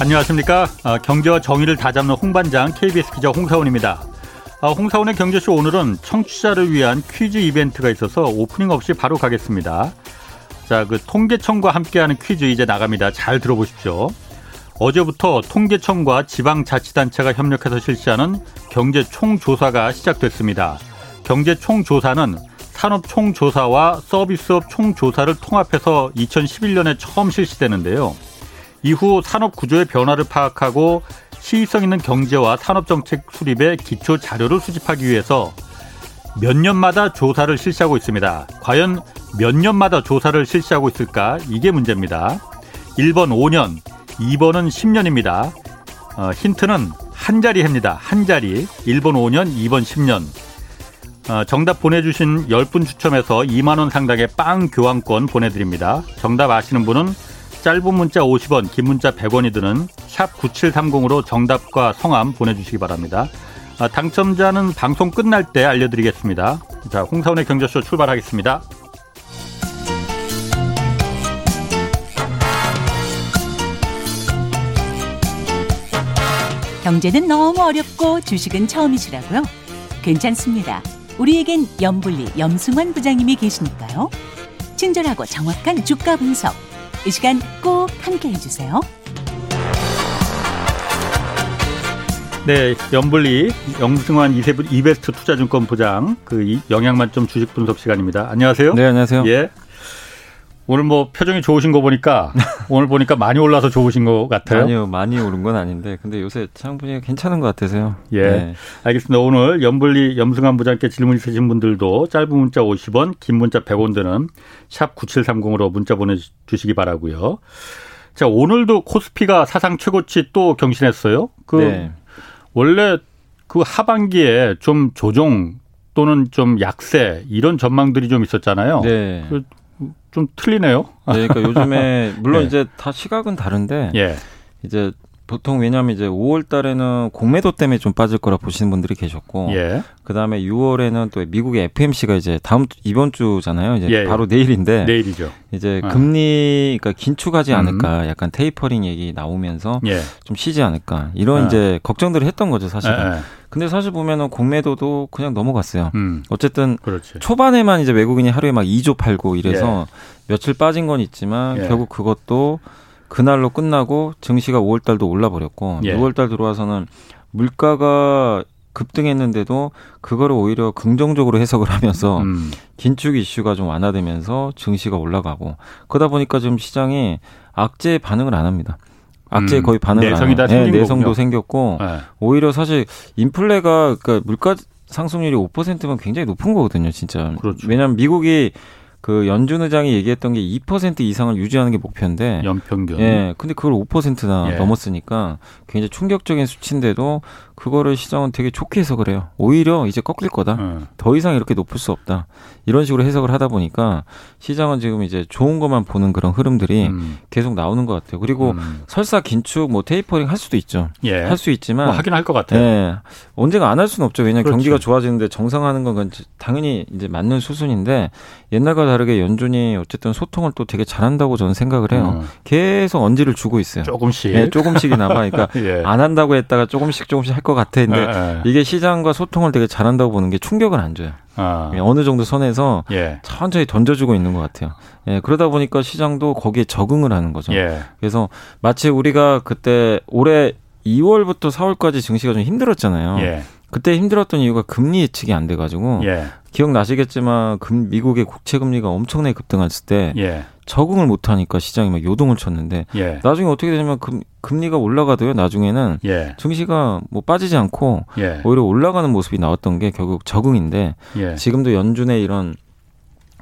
안녕하십니까. 아, 경제와 정의를 다잡는 홍반장 KBS 기자 홍사원입니다. 아, 홍사원의 경제쇼 오늘은 청취자를 위한 퀴즈 이벤트가 있어서 오프닝 없이 바로 가겠습니다. 자, 그 통계청과 함께하는 퀴즈 이제 나갑니다. 잘 들어보십시오. 어제부터 통계청과 지방자치단체가 협력해서 실시하는 경제 총조사가 시작됐습니다. 경제 총조사는 산업 총조사와 서비스업 총조사를 통합해서 2011년에 처음 실시되는데요. 이후 산업 구조의 변화를 파악하고 시의성 있는 경제와 산업 정책 수립의 기초 자료를 수집하기 위해서 몇 년마다 조사를 실시하고 있습니다. 과연 몇 년마다 조사를 실시하고 있을까? 이게 문제입니다. 1번 5년, 2번은 10년입니다. 어, 힌트는 한 자리 해입니다. 한 자리. 1번 5년, 2번 10년. 어, 정답 보내주신 10분 추첨해서 2만원 상당의 빵 교환권 보내드립니다. 정답 아시는 분은 짧은 문자 50원, 긴 문자 100원이 드는 샵 9730으로 정답과 성함 보내주시기 바랍니다. 아, 당첨자는 방송 끝날 때 알려드리겠습니다. 자, 홍사원의 경제쇼 출발하겠습니다. 경제는 너무 어렵고 주식은 처음이시라고요? 괜찮습니다. 우리에겐 염불리 염승환 부장님이 계시니까요. 친절하고 정확한 주가 분석. 이 시간 꼭 함께 해주세요. 네, 연불리 영승환 이베스트 투자증권 부장 그 영양만점 주식 분석 시간입니다. 안녕하세요. 네, 안녕하세요. 예. 오늘 뭐 표정이 좋으신 거 보니까 오늘 보니까 많이 올라서 좋으신 것 같아요. 아니요, 많이 오른 건 아닌데 근데 요새 참 분위기가 괜찮은 것 같아서요. 예, 네. 알겠습니다. 오늘 연불리 염승환 부장께 질문 있으신 분들도 짧은 문자 50원, 긴 문자 100원 드는 샵 9730으로 문자 보내주시기 바라고요. 자, 오늘도 코스피가 사상 최고치 또 경신했어요. 그 네. 원래 그 하반기에 좀 조정 또는 좀 약세 이런 전망들이 좀 있었잖아요. 네. 그 좀 틀리네요. 네, 그러니까 요즘에 물론 예. 이제 다 시각은 다른데 예. 이제 보통 왜냐하면 이제 5월 달에는 공매도 때문에 좀 빠질 거라 보시는 분들이 계셨고 예. 그 다음에 6월에는 또 미국의 FMC가 이제 다음 주, 이번 주잖아요. 이제 예. 바로 내일인데 내일이죠. 이제 어. 금리 그러니까 긴축하지 않을까 음. 약간 테이퍼링 얘기 나오면서 예. 좀 쉬지 않을까 이런 어. 이제 걱정들을 했던 거죠, 사실은. 예, 예. 근데 사실 보면은 공매도도 그냥 넘어갔어요. 음. 어쨌든 그렇지. 초반에만 이제 외국인이 하루에 막 2조 팔고 이래서 예. 며칠 빠진 건 있지만 결국 그것도 그날로 끝나고 증시가 5월 달도 올라 버렸고 예. 6월 달 들어와서는 물가가 급등했는데도 그거를 오히려 긍정적으로 해석을 하면서 음. 긴축 이슈가 좀 완화되면서 증시가 올라가고 그러다 보니까 지금 시장이 악재 반응을 안 합니다. 악재 음. 거의 반응을 내성이 안 해요. 네, 내성도 생겼고 네. 오히려 사실 인플레가 그러니까 물가 상승률이 5%면 굉장히 높은 거거든요, 진짜. 그렇죠. 왜냐하면 미국이 그 연준 의장이 얘기했던 게 2% 이상을 유지하는 게 목표인데 연평균. 예. 근데 그걸 5%나 예. 넘었으니까 굉장히 충격적인 수치인데도 그거를 시장은 되게 좋게 해석을 해요. 오히려 이제 꺾일 거다. 음. 더 이상 이렇게 높을 수 없다. 이런 식으로 해석을 하다 보니까 시장은 지금 이제 좋은 것만 보는 그런 흐름들이 음. 계속 나오는 것 같아요. 그리고 음. 설사 긴축 뭐 테이퍼링 할 수도 있죠. 예. 할 수 있지만 뭐 하긴 할 것 같아요. 예. 언젠가 안 할 수는 없죠. 왜냐하면 그렇죠. 경기가 좋아지는데 정상화하는 건 당연히 이제 맞는 수순인데 옛날과 다르게 연준이 어쨌든 소통을 또 되게 잘한다고 저는 생각을 해요. 음. 계속 언지를 주고 있어요. 조금씩. 예, 조금씩이나마. 그러니까 예. 안 한다고 했다가 조금씩 조금씩 할 것 같아. 근데 예, 이게 시장과 소통을 되게 잘한다고 보는 게 충격을 안 줘요. 아. 예, 어느 정도 선에서 예. 천천히 던져주고 있는 것 같아요. 예, 그러다 보니까 시장도 거기에 적응을 하는 거죠. 예. 그래서 마치 우리가 그때 올해 2월부터 4월까지 증시가 좀 힘들었잖아요. 예. 그때 힘들었던 이유가 금리 예측이 안 돼가지고 예. 기억나시겠지만 금, 미국의 국채 금리가 엄청나게 급등했을 때 예. 적응을 못하니까 시장이 막 요동을 쳤는데 예. 나중에 어떻게 되냐면 금, 금리가 올라가도요 나중에는 예. 증시가 뭐 빠지지 않고 예. 오히려 올라가는 모습이 나왔던 게 결국 적응인데 예. 지금도 연준의 이런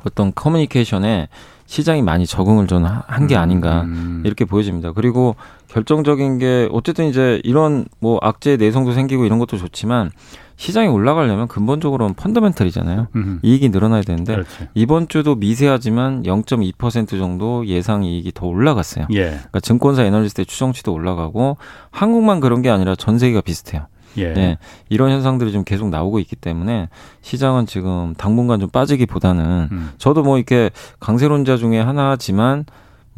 어떤 커뮤니케이션에 시장이 많이 적응을 좀한게 아닌가 음. 이렇게 보여집니다. 그리고 결정적인 게 어쨌든 이제 이런 뭐 악재 내성도 생기고 이런 것도 좋지만 시장이 올라가려면 근본적으로는 펀더멘털이잖아요. 음. 이익이 늘어나야 되는데 그렇지. 이번 주도 미세하지만 0.2% 정도 예상 이익이 더 올라갔어요. 예. 그러니까 증권사 에너지스트의 추정치도 올라가고 한국만 그런 게 아니라 전 세계가 비슷해요. 예. 네, 이런 현상들이 좀 계속 나오고 있기 때문에 시장은 지금 당분간 좀 빠지기보다는 음. 저도 뭐 이렇게 강세론자 중에 하나지만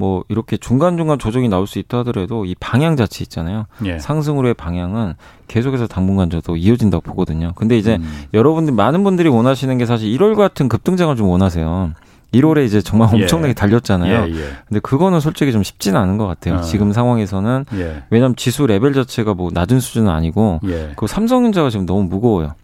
뭐 이렇게 중간중간 조정이 나올 수 있다 하더라도 이 방향 자체 있잖아요. 예. 상승으로의 방향은 계속해서 당분간 저도 이어진다고 보거든요. 근데 이제 음. 여러분들 많은 분들이 원하시는 게 사실 1월 같은 급등장을 좀 원하세요. 1월에 이제 정말 예. 엄청나게 달렸잖아요. 예, 예. 근데 그거는 솔직히 좀 쉽지는 않은 것 같아요. 어. 지금 상황에서는 예. 왜냐하면 지수 레벨 자체가 뭐 낮은 수준은 아니고 예. 그 삼성전자가 지금 너무 무거워요.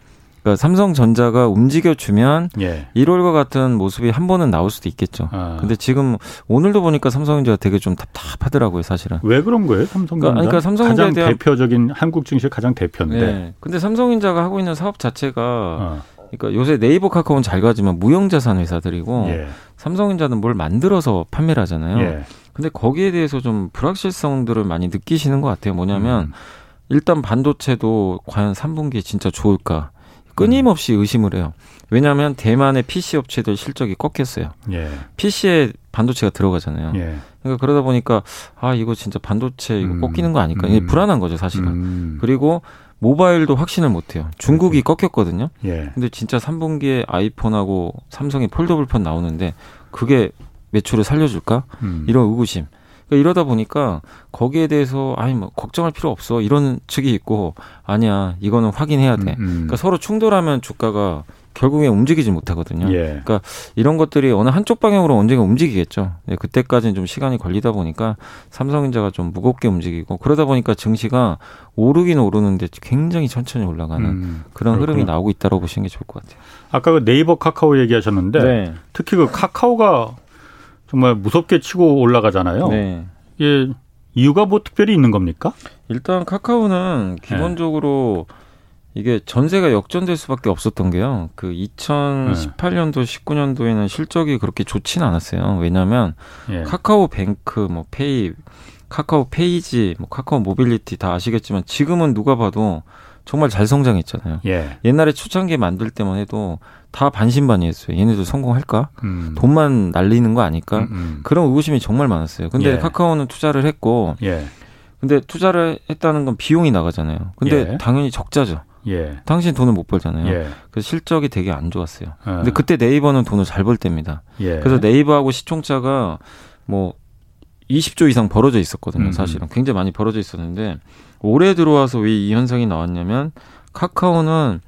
그러니까 삼성전자가 움직여주면 예. 1월과 같은 모습이 한 번은 나올 수도 있겠죠. 아. 근데 지금 오늘도 보니까 삼성전자가 되게 좀 답답하더라고요, 사실은. 왜 그런 거예요, 삼성전자? 그러니까, 그러니까 삼성전자 가장 대한... 대표적인 한국 증시 가장 대표인데. 네. 근데 삼성전자가 하고 있는 사업 자체가 어. 그러니까 요새 네이버 카카오는 잘 가지만 무형자산 회사들이고 예. 삼성전자는 뭘 만들어서 판매를 하잖아요. 예. 근데 거기에 대해서 좀 불확실성들을 많이 느끼시는 것 같아요. 뭐냐면 음. 일단 반도체도 과연 3분기에 진짜 좋을까? 끊임없이 의심을 해요. 왜냐하면 대만의 PC 업체들 실적이 꺾였어요. 예. PC에 반도체가 들어가잖아요. 예. 그러니까 그러다 보니까 아 이거 진짜 반도체 이거 음. 꺾이는 거 아닐까? 음. 불안한 거죠 사실은. 음. 그리고 모바일도 확신을 못해요. 중국이. 꺾였거든요. 예. 근데 진짜 3분기에 아이폰하고 삼성의 폴더블폰 나오는데 그게 매출을 살려줄까? 음. 이런 의구심. 그러니까 이러다 보니까 거기에 대해서 아니 뭐 걱정할 필요 없어 이런 측이 있고 아니야 이거는 확인해야 돼. 음, 음. 그러니까 서로 충돌하면 주가가 결국에 움직이지 못하거든요. 예. 그러니까 이런 것들이 어느 한쪽 방향으로 언젠가 움직이겠죠. 네, 그때까지는 좀 시간이 걸리다 보니까 삼성전자가 좀 무겁게 움직이고 그러다 보니까 증시가 오르긴 오르는데 굉장히 천천히 올라가는 음, 그런 그렇구나. 흐름이 나오고 있다고 보시는 게 좋을 것 같아요. 아까 그 네이버 카카오 얘기하셨는데 네. 특히 그 카카오가 정말 무섭게 치고 올라가잖아요. 네. 이게 이유가 뭐 특별히 있는 겁니까? 일단 카카오는 기본적으로 네. 이게 전세가 역전될 수밖에 없었던 게요. 그 2018년도, 19년도에는 실적이 그렇게 좋지는 않았어요. 왜냐하면 예. 카카오 뱅크, 뭐 페이, 카카오 페이지, 뭐 카카오 모빌리티 다 아시겠지만 지금은 누가 봐도 정말 잘 성장했잖아요. 예. 옛날에 초창기에 만들 때만 해도 다 반신반의했어요. 얘네들 성공할까? 음. 돈만 날리는 거 아닐까? 음음. 음. 그런 의구심이 정말 많았어요. 근데 예. 카카오는 투자를 했고, 예. 근데 투자를 했다는 건 비용이 나가잖아요. 근데 예. 당연히 적자죠. 예. 당신 돈을 못 벌잖아요. 예. 그래서 실적이 되게 안 좋았어요. 예. 근데 그때 네이버는 돈을 잘 벌 때입니다. 예. 그래서 네이버하고 시총차가 뭐 20조 이상 벌어져 있었거든요. 음. 사실은 굉장히 많이 벌어져 있었는데 올해 들어와서 왜 이 현상이 나왔냐면 카카오는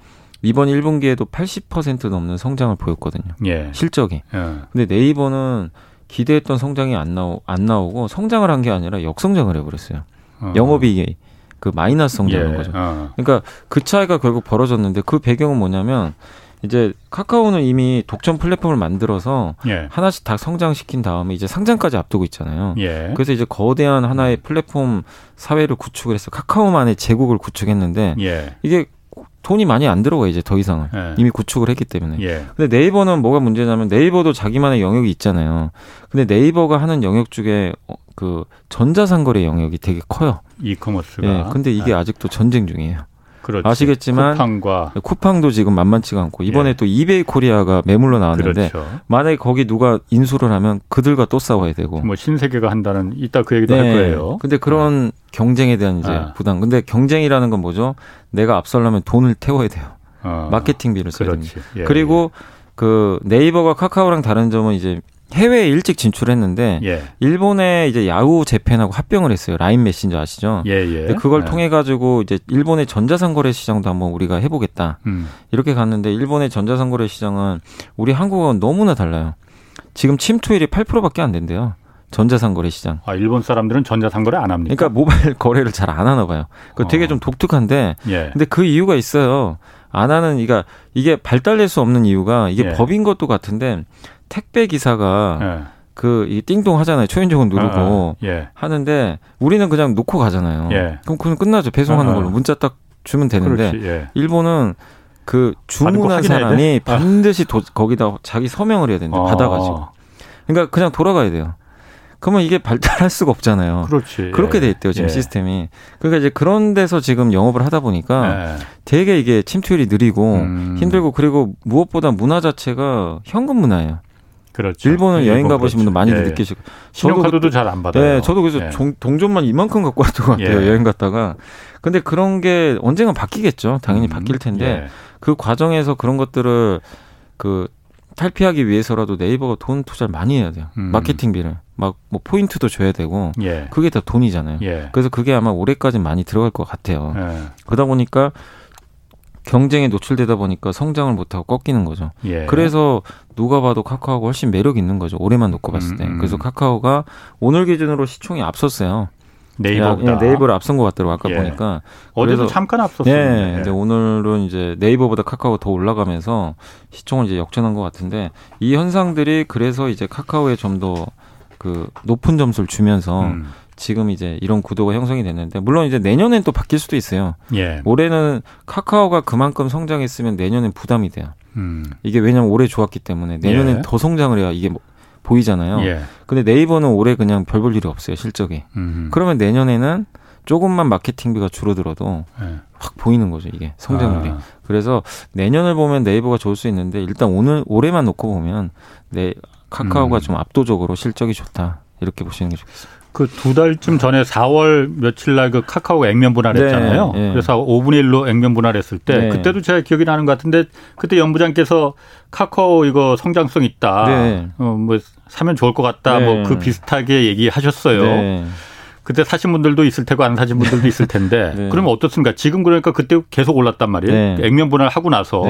이번 1분기에도 80% 넘는 성장을 보였거든요. 예. 실적이. 예. 근데 네이버는 기대했던 성장이 안 나오 안 나오고 성장을 한 게 아니라 역성장을 해버렸어요. 어. 영업이익이 그 마이너스 성장인 예. 거죠. 어. 그러니까 그 차이가 결국 벌어졌는데 그 배경은 뭐냐면 이제 카카오는 이미 독점 플랫폼을 만들어서 예. 하나씩 다 성장시킨 다음에 이제 상장까지 앞두고 있잖아요. 예. 그래서 이제 거대한 하나의 플랫폼 사회를 구축을 해서 카카오만의 제국을 구축했는데 예. 이게 돈이 많이 안 들어가 이제 더 이상은 예. 이미 구축을 했기 때문에. 예. 근데 네이버는 뭐가 문제냐면 네이버도 자기만의 영역이 있잖아요. 근데 네이버가 하는 영역 중에 어, 그 전자상거래 영역이 되게 커요. 이커머스가. 예. 근데 이게 네. 아직도 전쟁 중이에요. 그렇지. 아시겠지만 쿠팡과 쿠팡도 지금 만만치가 않고 이번에 예. 또 이베이 코리아가 매물로 나왔는데 그렇죠. 만약에 거기 누가 인수를 하면 그들과 또 싸워야 되고 뭐 신세계가 한다는 이따 그 얘기도 네. 할 거예요. 근데 그런 네. 경쟁에 대한 이제 아. 부담. 근데 경쟁이라는 건 뭐죠? 내가 앞설려면 돈을 태워야 돼요. 아. 마케팅비를 써야 그렇지. 됩니다. 예, 그리고 예. 그 네이버가 카카오랑 다른 점은 이제 해외에 일찍 진출했는데 예. 일본에 이제 야후 재팬하고 합병을 했어요. 라인 메신저 아시죠? 예, 예. 그걸 예. 통해 가지고 이제 일본의 전자상거래 시장도 한번 우리가 해보겠다. 음. 이렇게 갔는데 일본의 전자상거래 시장은 우리 한국은 너무나 달라요. 지금 침투율이 8%밖에 안 된대요. 전자상거래 시장. 아, 일본 사람들은 전자상거래 안 합니까? 그러니까 모바일 거래를 잘 안 하나 봐요. 그 되게 어. 좀 독특한데. 예. 근데 그 이유가 있어요. 안 하는, 그러니까 이게 발달될 수 없는 이유가 이게 예. 법인 것도 같은데 택배 기사가 예. 그이 띵동 하잖아요. 초인종을 누르고 아, 아. 예. 하는데 우리는 그냥 놓고 가잖아요. 예. 그럼 그건 끝나죠. 배송하는 아, 아. 걸로 문자 딱 주면 되는데 그렇지, 예. 일본은 그 주문한 사람이 아. 반드시 도, 거기다 자기 서명을 해야 되는데 받아가지고 그러니까 그냥 돌아가야 돼요. 그러면 이게 발달할 수가 없잖아요. 그렇지. 그렇게 돼 있대요, 지금 예. 시스템이. 그러니까 이제 그런 데서 지금 영업을 하다 보니까 예. 되게 이게 침투율이 느리고 음. 힘들고 그리고 무엇보다 문화 자체가 현금 문화예요. 그렇죠. 일본은 여행 가보신 분들 많이들 예. 느끼시고. 신용카드도 잘 안 받아요. 네, 저도 그래서 예. 동전만 이만큼 갖고 왔던 것 같아요. 예. 여행 갔다가. 근데 그런 게 언젠가 바뀌겠죠. 당연히 음. 바뀔 텐데 예. 그 과정에서 그런 것들을 그 탈피하기 위해서라도 네이버가 돈 투자를 많이 해야 돼요. 음. 마케팅비를. 막 뭐 포인트도 줘야 되고 예. 그게 다 돈이잖아요. 예. 그래서 그게 아마 올해까지 많이 들어갈 것 같아요. 예. 그러다 보니까 경쟁에 노출되다 보니까 성장을 못하고 꺾이는 거죠. 예. 그래서 누가 봐도 카카오가 훨씬 매력 있는 거죠. 올해만 놓고 봤을 때. 음, 음. 그래서 카카오가 오늘 기준으로 시총이 앞섰어요. 네이버보다 예, 네이버를 앞선 것 같더라고 아까 예. 보니까. 어제도 잠깐 앞섰어요. 네. 근데 오늘은 이제 네이버보다 카카오 더 올라가면서 시총을 이제 역전한 것 같은데 이 현상들이 그래서 이제 카카오에 좀 더 그 높은 점수를 주면서 음. 지금 이제 이런 구도가 형성이 됐는데 물론 이제 내년엔 또 바뀔 수도 있어요. 예. 올해는 카카오가 그만큼 성장했으면 내년엔 부담이 돼요. 음. 이게 왜냐면 올해 좋았기 때문에 내년엔 예. 더 성장을 해야 이게 뭐 보이잖아요. 예. 근데 네이버는 올해 그냥 별 볼 일이 없어요, 실적이. 음흠. 그러면 내년에는 조금만 마케팅비가 줄어들어도 예. 확 보이는 거죠, 이게 성장률이. 아. 그래서 내년을 보면 네이버가 좋을 수 있는데 일단 오늘 올해만 놓고 보면 네 카카오가 음. 좀 압도적으로 실적이 좋다. 이렇게 보시는 게 좋겠습니다. 그 두 달쯤 전에 4월 며칠 날 그 카카오가 액면 분할했잖아요. 네, 네. 그래서 5분의 1로 액면 분할했을 때 네. 그때도 제가 기억이 나는 것 같은데 그때 연부장께서 카카오 이거 성장성 있다. 네. 어, 뭐 사면 좋을 것 같다. 뭐 그 비슷하게 얘기하셨어요. 네. 그때 사신 분들도 있을 테고 안 사신 분들도 있을 텐데 네. 그러면 어떻습니까? 지금 그러니까 그때 계속 올랐단 말이에요. 액면 분할 하고 나서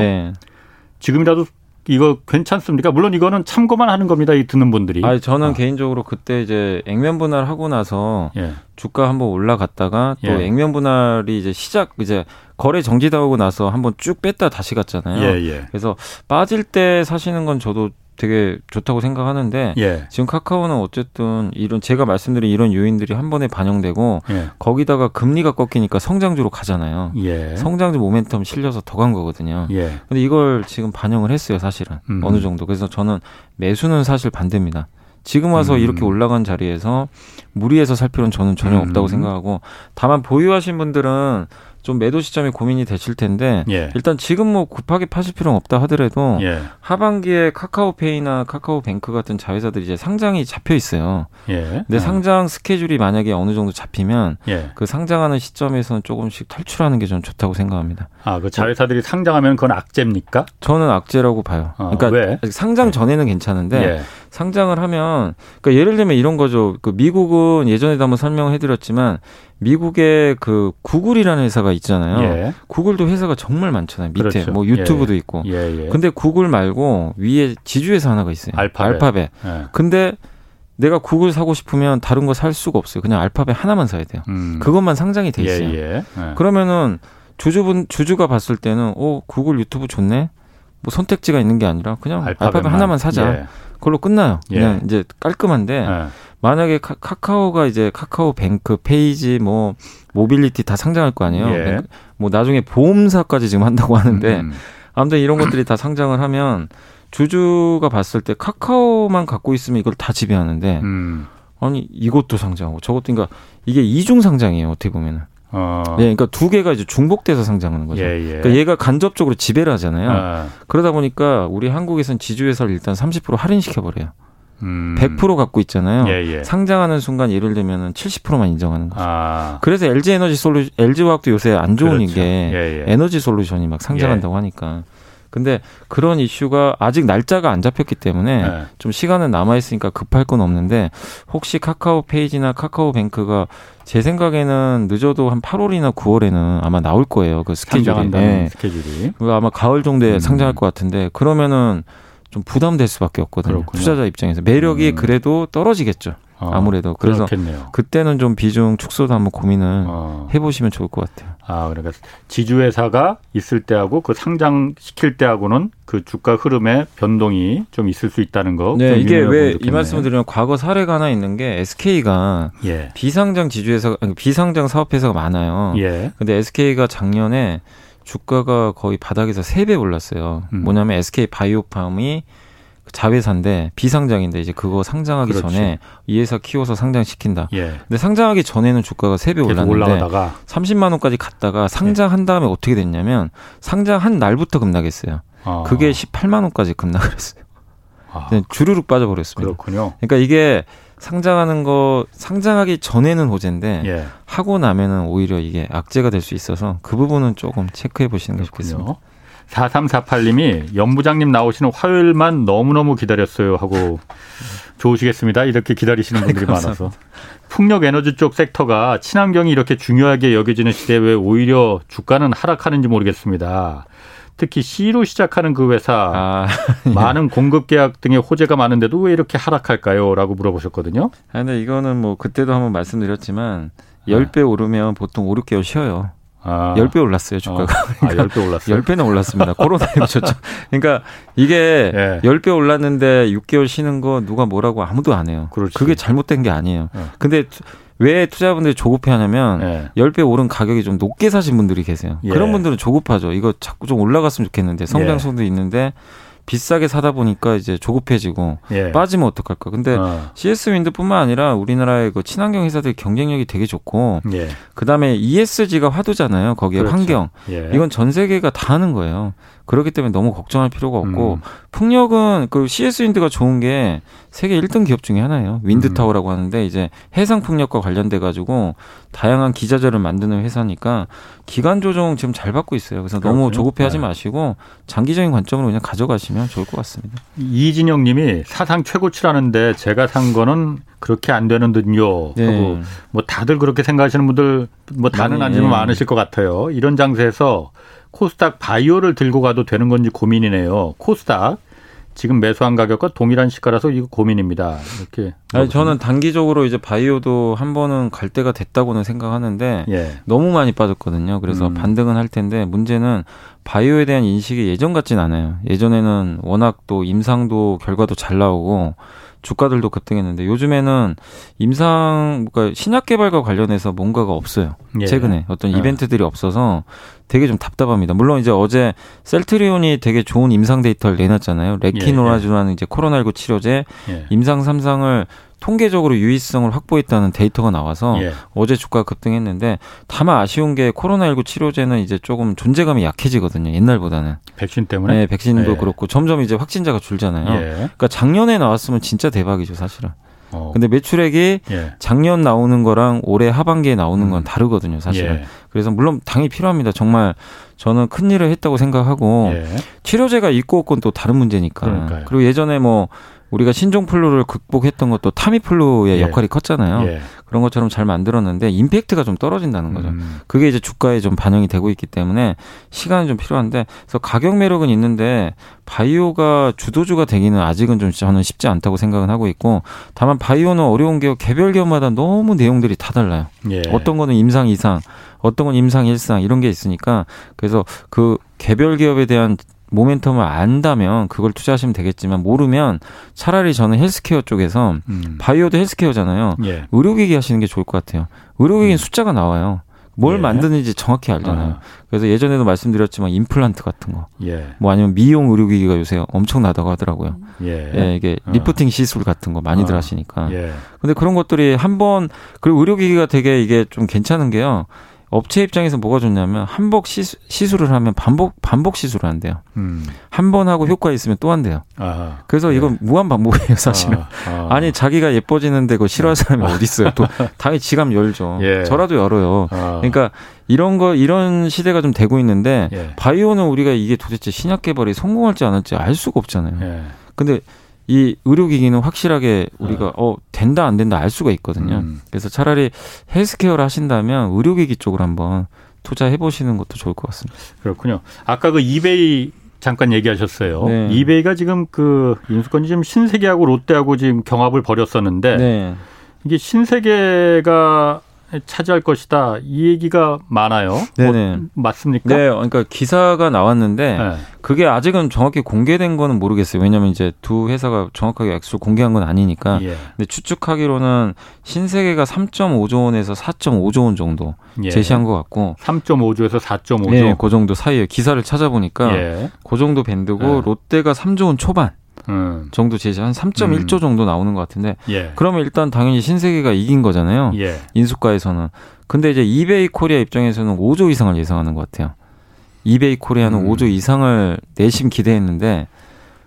지금이라도 이거 괜찮습니까? 물론 이거는 참고만 하는 겁니다. 이 듣는 분들이. 아, 저는 아. 개인적으로 그때 이제 액면 분할 하고 나서 예. 주가 한번 올라갔다가 또 예. 액면 분할이 이제 시작 이제 거래 정지당하고 나서 한번 쭉 뺐다 다시 갔잖아요. 예, 예. 그래서 빠질 때 사시는 건 저도 되게 좋다고 생각하는데 예. 지금 카카오는 어쨌든 이런 제가 말씀드린 이런 요인들이 한 번에 반영되고 예. 거기다가 금리가 꺾이니까 성장주로 가잖아요. 예. 성장주 모멘텀 실려서 더 간 거거든요. 예. 근데 이걸 지금 반영을 했어요, 사실은. 음. 어느 정도. 그래서 저는 매수는 사실 반대입니다. 지금 와서 음. 이렇게 올라간 자리에서 무리해서 살 필요는 저는 전혀 음. 없다고 생각하고 다만 보유하신 분들은 좀 매도 시점이 고민이 되실 텐데 예. 일단 지금 뭐 급하게 파실 필요는 없다 하더라도 예. 하반기에 카카오페이나 카카오뱅크 같은 자회사들이 이제 상장이 잡혀 있어요. 예. 근데 어. 상장 스케줄이 만약에 어느 정도 잡히면 예. 그 상장하는 시점에서는 조금씩 탈출하는 게 좀 좋다고 생각합니다. 아, 그 자회사들이 상장하면 그건 악재입니까? 저는 악재라고 봐요. 어, 그러니까 왜? 상장 전에는 괜찮은데 예. 상장을 하면 그러니까 예를 들면 이런 거죠. 그 미국은 예전에도 한번 설명을 해드렸지만 미국의 그 구글이라는 회사가 있잖아요. 예. 구글도 회사가 정말 많잖아요. 밑에 그렇죠. 뭐 유튜브도 예. 있고. 예, 예. 근데 구글 말고 위에 지주회사 하나가 있어요. 알파벳. 알파벳. 예. 근데 내가 구글 사고 싶으면 다른 거 살 수가 없어요. 그냥 알파벳 하나만 사야 돼요. 음. 그것만 상장이 돼 있어요. 예, 그러면은 주주분 주주가 봤을 때는 어 구글 유튜브 좋네. 뭐 선택지가 있는 게 아니라 그냥 알파벳, 알파벳 하나만 사자. 그걸로 끝나요. 그냥 이제 깔끔한데 만약에 카, 카카오가 이제 카카오 뱅크 페이지 뭐 모빌리티 다 상장할 거 아니에요. 예. 뭐 나중에 보험사까지 지금 한다고 하는데 음. 아무튼 이런 것들이 다 상장을 하면 주주가 봤을 때 카카오만 갖고 있으면 이걸 다 지배하는데 음. 아니 이것도 상장하고 저것도 그러니까 이게 이중 상장이에요 어떻게 보면은. 어. 네, 그러니까 두 개가 이제 중복돼서 상장하는 거죠. 예, 예. 그러니까 얘가 간접적으로 지배를 하잖아요. 아. 그러다 보니까 우리 한국에선 지주회사를 일단 30% 할인시켜 버려요. 음. 100% 갖고 있잖아요. 예, 예. 상장하는 순간 예를 들면은 70%만 인정하는 거죠. 아. 그래서 LG 에너지 솔루 LG 화학도 요새 안 좋은 그렇죠. 게 예, 예, 에너지 솔루션이 막 상장한다고 예. 하니까. 근데 그런 이슈가 아직 날짜가 안 잡혔기 때문에 네. 좀 시간은 남아 있으니까 급할 건 없는데 혹시 카카오 페이지나 카카오 뱅크가 제 생각에는 늦어도 한 8월이나 9월에는 아마 나올 거예요. 그 스케줄이. 네. 스케줄이. 아마 가을 정도에 음. 상장할 것 같은데 그러면 좀 부담될 수밖에 없거든요. 그렇군요. 투자자 입장에서 매력이 음. 그래도 떨어지겠죠. 어, 아무래도 그래서 그렇겠네요. 그때는 좀 비중 축소도 한번 고민을 어. 해보시면 좋을 것 같아요. 아 그러니까 지주회사가 있을 때하고 그 상장 시킬 때하고는 그 주가 흐름의 변동이 좀 있을 수 있다는 거. 네, 이게 왜 이 말씀을 드리면 과거 사례가 하나 있는 게 SK가 예. 비상장 지주회사 비상장 사업회사가 많아요. 예. 근데 SK가 작년에 주가가 거의 바닥에서 3배 올랐어요. 음. 뭐냐면 SK 바이오팜이 자회사인데 비상장인데 이제 그거 상장하기 그렇지. 전에 이 회사 키워서 상장시킨다. 예. 근데 상장하기 전에는 주가가 3배 올랐는데 올라가다가. 30만 원까지 갔다가 상장한 다음에 예. 어떻게 됐냐면 상장한 날부터 급락했어요. 아. 그게 18만 원까지 급락을 했어요. 아. 주르륵 빠져버렸습니다. 그렇군요. 그러니까 이게 상장하는 거 상장하기 전에는 호재인데 예. 하고 나면은 오히려 이게 악재가 될 수 있어서 그 부분은 조금 체크해 보시는 게 좋겠습니다. 4348님이 연부장님 나오시는 화요일만 너무너무 기다렸어요 하고 좋으시겠습니다. 이렇게 기다리시는 분들이 많아서. 풍력 에너지 쪽 섹터가 친환경이 이렇게 중요하게 여겨지는 시대에 왜 오히려 주가는 하락하는지 모르겠습니다. 특히 C로 시작하는 그 회사 아, 예. 많은 공급 계약 등의 호재가 많은데도 왜 이렇게 하락할까요? 라고 물어보셨거든요. 아, 근데 이거는 뭐 그때도 한번 말씀드렸지만 10배 오르면 보통 5, 6개월 쉬어요. 아. 10배 올랐어요, 주가가. 어. 아, 10배 올랐어요? 10배는 올랐습니다. 코로나19 죠 그러니까 이게 예. 10배 올랐는데 6개월 쉬는 거 누가 뭐라고 아무도 안 해요. 그렇지. 그게 잘못된 게 아니에요. 예. 근데 왜 투자분들이 조급해 하냐면 예. 10배 오른 가격이 좀 높게 사신 분들이 계세요. 예. 그런 분들은 조급하죠. 이거 자꾸 좀 올라갔으면 좋겠는데 성장성도 예. 있는데 비싸게 사다 보니까 이제 조급해지고 예. 빠지면 어떡할까. 근데 어. CS 윈드뿐만 아니라 우리나라의 그 친환경 회사들 경쟁력이 되게 좋고 예. 그다음에 ESG가 화두잖아요. 거기에 그렇죠. 환경. 예. 이건 전 세계가 다 하는 거예요. 그렇기 때문에 너무 걱정할 필요가 없고 음. 풍력은 그 CS 윈드가 좋은 게 세계 1등 기업 중에 하나예요. 윈드 타워라고 음. 하는데 이제 해상 풍력과 관련돼 가지고 다양한 기자재를 만드는 회사니까 기간 조정 지금 잘 받고 있어요. 그래서 그렇군요. 너무 조급해 하지 네. 마시고 장기적인 관점으로 그냥 가져가시면 좋을 것 같습니다. 이진영 님이 사상 최고치라는데 제가 산 거는 그렇게 안 되는 듯요. 네. 뭐 다들 그렇게 생각하시는 분들 뭐 다는 아니지만 많으실 것 같아요. 이런 장세에서 코스닥 바이오를 들고 가도 되는 건지 고민이네요. 코스닥 지금 매수한 가격과 동일한 시가라서 이거 고민입니다. 이렇게. 아니, 저는 단기적으로 이제 바이오도 한 번은 갈 때가 됐다고는 생각하는데 예. 너무 많이 빠졌거든요. 그래서 음. 반등은 할 텐데 문제는 바이오에 대한 인식이 예전 같진 않아요. 예전에는 워낙 또 임상도 결과도 잘 나오고 주가들도 급등했는데 요즘에는 임상 그러니까 신약 개발과 관련해서 뭔가가 없어요. 예. 최근에 어떤 예. 이벤트들이 없어서 되게 좀 답답합니다. 물론 이제 어제 셀트리온이 되게 좋은 임상 데이터를 내놨잖아요. 레키노라주라는 예. 이제 코로나19 치료제 예. 임상 3상을 통계적으로 유의성을 확보했다는 데이터가 나와서 예. 어제 주가 급등했는데 다만 아쉬운 게 코로나19 치료제는 이제 조금 존재감이 약해지거든요. 옛날보다는. 백신 때문에? 네, 백신도 예. 그렇고 점점 이제 확진자가 줄잖아요. 예. 그러니까 작년에 나왔으면 진짜 대박이죠, 사실은. 어. 근데 매출액이 예. 작년 나오는 거랑 올해 하반기에 나오는 건 음. 다르거든요, 사실은. 예. 그래서 물론 당이 필요합니다. 정말 저는 큰 일을 했다고 생각하고 예. 치료제가 있고 없고는 또 다른 문제니까. 그러니까요. 그리고 예전에 뭐 우리가 신종 플루를 극복했던 것도 타미 플루의 예. 역할이 컸잖아요. 예. 그런 것처럼 잘 만들었는데 임팩트가 좀 떨어진다는 거죠. 음. 그게 이제 주가에 좀 반영이 되고 있기 때문에 시간이 좀 필요한데 그래서 가격 매력은 있는데 바이오가 주도주가 되기는 아직은 좀 저는 쉽지 않다고 생각은 하고 있고 다만 바이오는 어려운 게 개별 기업마다 너무 내용들이 다 달라요. 예. 어떤 거는 임상 이상, 어떤 건 임상 일상 이런 게 있으니까 그래서 그 개별 기업에 대한 모멘텀을 안다면 그걸 투자하시면 되겠지만 모르면 차라리 저는 헬스케어 쪽에서 음. 바이오도 헬스케어잖아요. 예. 의료기기 하시는 게 좋을 것 같아요. 의료기기는 음. 숫자가 나와요. 뭘 예. 만드는지 정확히 알잖아요. 아. 그래서 예전에도 말씀드렸지만 임플란트 같은 거, 예. 뭐 아니면 미용 의료기기가 요새 엄청나다고 하더라고요. 예, 예 이게 어. 리프팅 시술 같은 거 많이들 어. 하시니까. 예. 근데 그런 것들이 한번 그리고 의료기기가 되게 이게 좀 괜찮은 게요. 업체 입장에서 뭐가 좋냐면 한번 시수, 시술을 하면 반복 반복 시술을 한대요. 음. 한번 하고 효과 있으면 또 한대요. 아하. 그래서 이건 네. 무한 반복이에요, 사실은. 아, 아. 니 자기가 예뻐지는데 그거 싫어할 네. 사람이 어디 있어요? 또 당연히 지갑 열죠. 예. 저라도 열어요. 아. 그러니까 이런 거 이런 시대가 좀 되고 있는데 예. 바이오는 우리가 이게 도대체 신약 개발이 성공할지 안 할지 알 수가 없잖아요. 예. 근데 이 의료기기는 확실하게 우리가 네. 어 된다 안 된다 알 수가 있거든요. 음. 그래서 차라리 헬스케어를 하신다면 의료기기 쪽으로 한번 투자해 보시는 것도 좋을 것 같습니다. 그렇군요. 아까 그 이베이 잠깐 얘기하셨어요. 네. 이베이가 지금 그 인수권이 지금 신세계하고 롯데하고 지금 경합을 벌였었는데 네. 이게 신세계가 차지할 것이다. 이 얘기가 많아요. 네네. 뭐, 맞습니까? 네, 그러니까 기사가 나왔는데 네. 그게 아직은 정확히 공개된 거는 모르겠어요. 왜냐하면 이제 두 회사가 정확하게 액수를 공개한 건 아니니까. 예. 근데 추측하기로는 신세계가 3.5조 원에서 4.5조 원 정도 예. 제시한 것 같고. 3.5조에서 4.5조. 네, 그 정도 사이에 기사를 찾아보니까 예. 그 정도 밴드고 네. 롯데가 3조 원 초반. 음. 정도 제시 한 3.1조 음. 정도 나오는 것 같은데 예. 그러면 일단 당연히 신세계가 이긴 거잖아요. 예. 인수가에서는. 근데 이제 이베이 코리아 입장에서는 5조 이상을 예상하는 것 같아요. 이베이 코리아는 음. 5조 이상을 내심 기대했는데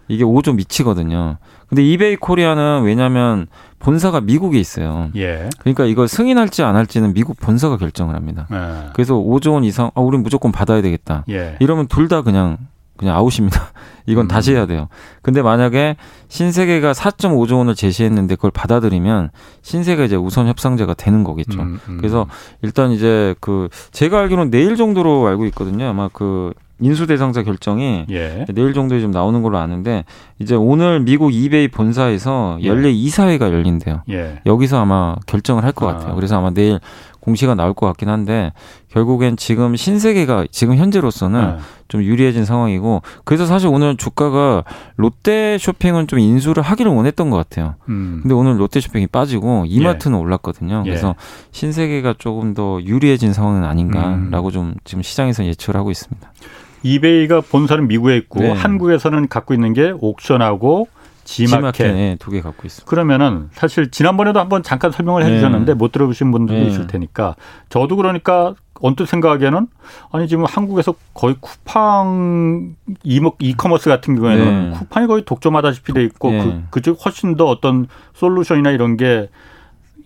이게 5조 미치거든요. 근데 이베이 코리아는 왜냐하면 본사가 미국에 있어요. 예. 그러니까 이걸 승인할지 안 할지는 미국 본사가 결정을 합니다. 예. 그래서 5조 원 이상, 아, 우린 무조건 받아야 되겠다. 예. 이러면 둘 다 그냥 그냥 아웃입니다. 이건 음. 다시 해야 돼요. 근데 만약에 신세계가 4.5조 원을 제시했는데 그걸 받아들이면 신세계가 이제 우선 협상자가 되는 거겠죠. 음, 음. 그래서 일단 이제 그 제가 알기로는 내일 정도로 알고 있거든요. 아마 그 인수 대상자 결정이 예. 내일 정도에 좀 나오는 걸로 아는데 이제 오늘 미국 이베이 본사에서 예. 연례 이사회가 열린대요. 예. 여기서 아마 결정을 할것 아. 같아요. 그래서 아마 내일 공시가 나올 것 같긴 한데 결국엔 지금 신세계가 지금 현재로서는 네. 좀 유리해진 상황이고 그래서 사실 오늘 주가가 롯데 쇼핑은 좀 인수를 하기를 원했던 것 같아요. 음. 근데 오늘 롯데 쇼핑이 빠지고 이마트는 예. 올랐거든요. 그래서 예. 신세계가 조금 더 유리해진 상황은 아닌가라고 음. 좀 지금 시장에서 예측을 하고 있습니다. 이베이가 본사는 미국에 있고 네. 한국에서는 갖고 있는 게 옥션하고 지마켓 네, 두개 갖고 있습니다. 그러면은 사실 지난번에도 한번 잠깐 설명을 해주셨는데 네. 못 들어보신 분들도 네. 있을 테니까 저도 그러니까 언뜻 생각하기에는 아니 지금 한국에서 거의 쿠팡 이커머스 같은 경우에는 네. 쿠팡이 거의 독점하다시피 돼 있고 네. 그 그쪽 훨씬 더 어떤 솔루션이나 이런 게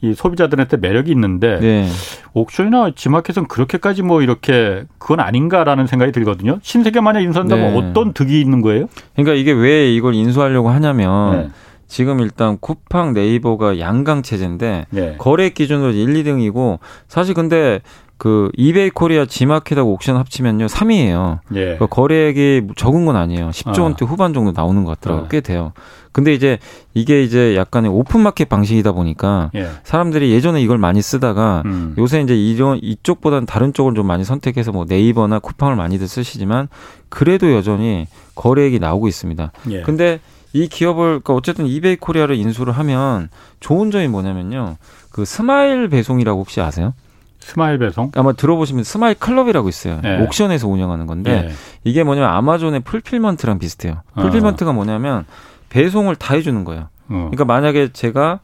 이 소비자들한테 매력이 있는데 네. 옥션이나 지마켓은 그렇게까지 뭐 이렇게 그건 아닌가라는 생각이 들거든요. 신세계 만약 인수한다면 네. 어떤 득이 있는 거예요? 그러니까 이게 왜 이걸 인수하려고 하냐면 네. 지금 일단 쿠팡 네이버가 양강 체제인데 네. 거래 기준으로 1, 2등이고 사실 근데 그 이베이 코리아 지마켓하고 옥션 합치면요 3위예요. 예. 그러니까 거래액이 적은 건 아니에요. 10조 원대 어. 후반 정도 나오는 것 같더라고요. 어. 꽤 돼요. 근데 이제 이게 이제 약간의 오픈 마켓 방식이다 보니까 예. 사람들이 예전에 이걸 많이 쓰다가 음. 요새 이제 이런 이쪽보다는 다른 쪽을 좀 많이 선택해서 뭐 네이버나 쿠팡을 많이들 쓰시지만 그래도 여전히 거래액이 나오고 있습니다. 예. 근데 이 기업을 그러니까 어쨌든 이베이 코리아를 인수를 하면 좋은 점이 뭐냐면요. 그 스마일 배송이라고 혹시 아세요? 스마일 배송? 아마 들어보시면 스마일 클럽이라고 있어요. 네. 옥션에서 운영하는 건데 네. 이게 뭐냐면 아마존의 fulfillment랑 비슷해요. 어. fulfillment가 뭐냐면 배송을 다 해주는 거예요. 어. 그러니까 만약에 제가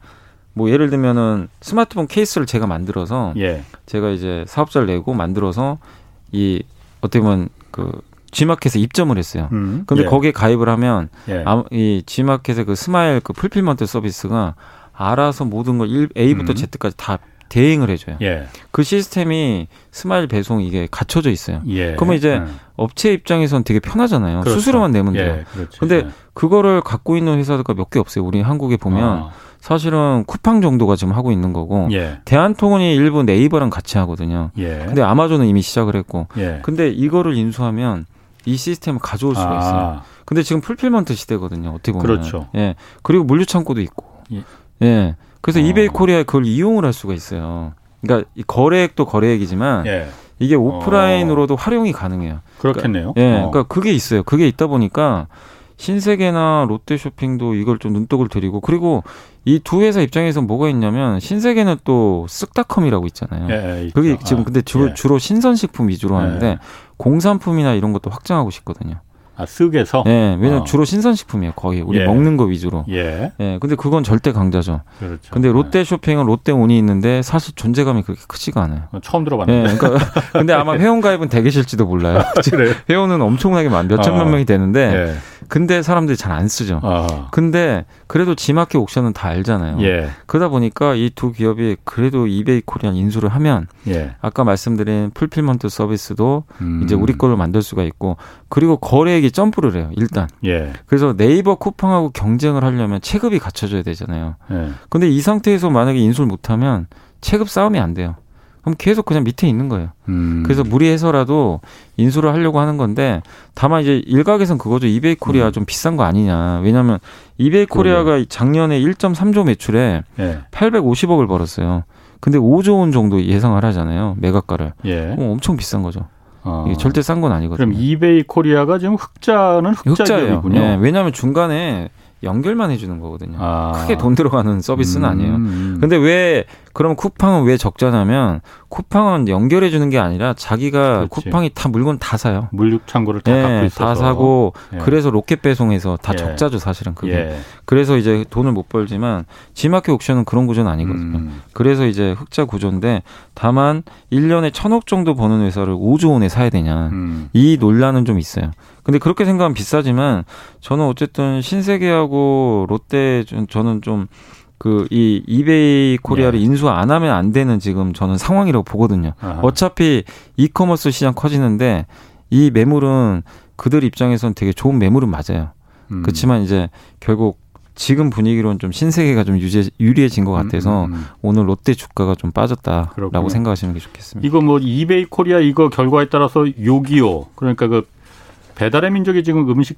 뭐 예를 들면은 스마트폰 케이스를 제가 만들어서 예. 제가 이제 사업자를 내고 만들어서 이 어떻게 보면 그 G마켓에 입점을 했어요. 음. 근데 예. 거기에 가입을 하면 예. 이 G마켓의 그 스마일 그 fulfillment 서비스가 알아서 모든 걸 A부터 음. Z까지 다 대행을 해줘요. 예. 그 시스템이 스마일 배송 이게 갖춰져 있어요. 예. 그러면 이제 음. 업체 입장에서는 되게 편하잖아요. 그렇죠. 수수료만 내면 돼요. 예. 그렇죠. 근데 예. 그거를 갖고 있는 회사가 몇 개 없어요. 우리 한국에 보면 어. 사실은 쿠팡 정도가 지금 하고 있는 거고 예. 대한통운이 일부 네이버랑 같이 하거든요. 예. 근데 아마존은 이미 시작을 했고. 예. 근데 이거를 인수하면 이 시스템을 가져올 수가 아. 있어요. 근데 지금 fulfillment 시대거든요. 어떻게 보면. 그렇죠. 예. 그리고 물류 창고도 있고. 예. 예. 그래서 어. 이베이 코리아에 그걸 이용을 할 수가 있어요. 그러니까 거래액도 거래액이지만 예. 이게 오프라인으로도 어. 활용이 가능해요. 그렇겠네요. 그러니까, 예, 어. 그러니까 그게 있어요. 그게 있다 보니까 신세계나 롯데쇼핑도 이걸 좀 눈독을 들이고 그리고 이 두 회사 입장에서 뭐가 있냐면 신세계는 또 쓱닷컴이라고 있잖아요. 예, 예 그게 지금 근데 주, 예. 주로 신선식품 위주로 하는데 예. 공산품이나 이런 것도 확장하고 싶거든요. 아, 쓱에서? 네, 왜냐면 어. 주로 신선식품이에요, 거의. 우리 예. 먹는 거 위주로. 예. 예. 근데 그건 절대 강자죠. 그렇죠. 근데 롯데 네. 쇼핑은 롯데 온이 있는데 사실 존재감이 그렇게 크지가 않아요. 어, 처음 들어봤는데. 예, 그러니까 근데 아마 회원가입은 돼 계실지도 몰라요. 아, 회원은 엄청나게 많, 몇천만 어. 명이 되는데, 예. 근데 사람들이 잘 안 쓰죠. 어. 근데 그래도 지마켓 옥션은 다 알잖아요. 예. 그러다 보니까 이 두 기업이 그래도 이베이 코리아 인수를 하면, 예. 아까 말씀드린 fulfillment 서비스도 음. 이제 우리 걸로 만들 수가 있고, 그리고 거래액이 점프를 해요. 일단. 예. 그래서 네이버 쿠팡하고 경쟁을 하려면 체급이 갖춰져야 되잖아요. 예. 근데 이 상태에서 만약에 인수를 못하면 체급 싸움이 안 돼요. 그럼 계속 그냥 밑에 있는 거예요. 음. 그래서 무리해서라도 인수를 하려고 하는 건데 다만 이제 일각에선 그거죠. 이베이 코리아 음. 좀 비싼 거 아니냐. 왜냐하면 이베이 코리아가 작년에 1.3조 매출에 예. 850억을 벌었어요. 근데 5조 원 정도 예상을 하잖아요. 매각가를. 예. 어, 엄청 비싼 거죠. 어. 이게 절대 싼 건 아니거든요. 그럼 이베이 코리아가 지금 흑자는 흑자예요. 예, 왜냐하면 중간에 연결만 해주는 거거든요. 아. 크게 돈 들어가는 서비스는 음. 아니에요. 근데 왜 그럼 쿠팡은 왜 적자냐면 쿠팡은 연결해 주는 게 아니라 자기가 그렇지. 쿠팡이 다 물건 다 사요. 물류 창고를 다 네, 갖고 있어서 다 사고 예. 그래서 로켓 배송해서 다 예. 적자죠 사실은 그게. 예. 그래서 이제 돈을 못 벌지만 지마켓 옥션은 그런 구조는 아니거든요. 음. 그래서 이제 흑자 구조인데 다만 1년에 천억 정도 버는 회사를 5조 원에 사야 되냐. 음. 이 논란은 좀 있어요. 근데 그렇게 생각하면 비싸지만 저는 어쨌든 신세계하고 롯데 저는 좀 그 이 이베이 코리아를 네. 인수 안 하면 안 되는 지금 저는 상황이라고 보거든요. 아하. 어차피 이커머스 시장 커지는데 이 매물은 그들 입장에서는 되게 좋은 매물은 맞아요. 음. 그렇지만 이제 결국 지금 분위기로는 좀 신세계가 좀 유제, 유리해진 것 같아서 음, 음, 음. 오늘 롯데 주가가 좀 빠졌다라고 그렇군요. 생각하시는 게 좋겠습니다. 이거 뭐 이베이 코리아 이거 결과에 따라서 요기요 그러니까 그 배달의 민족이 지금 음식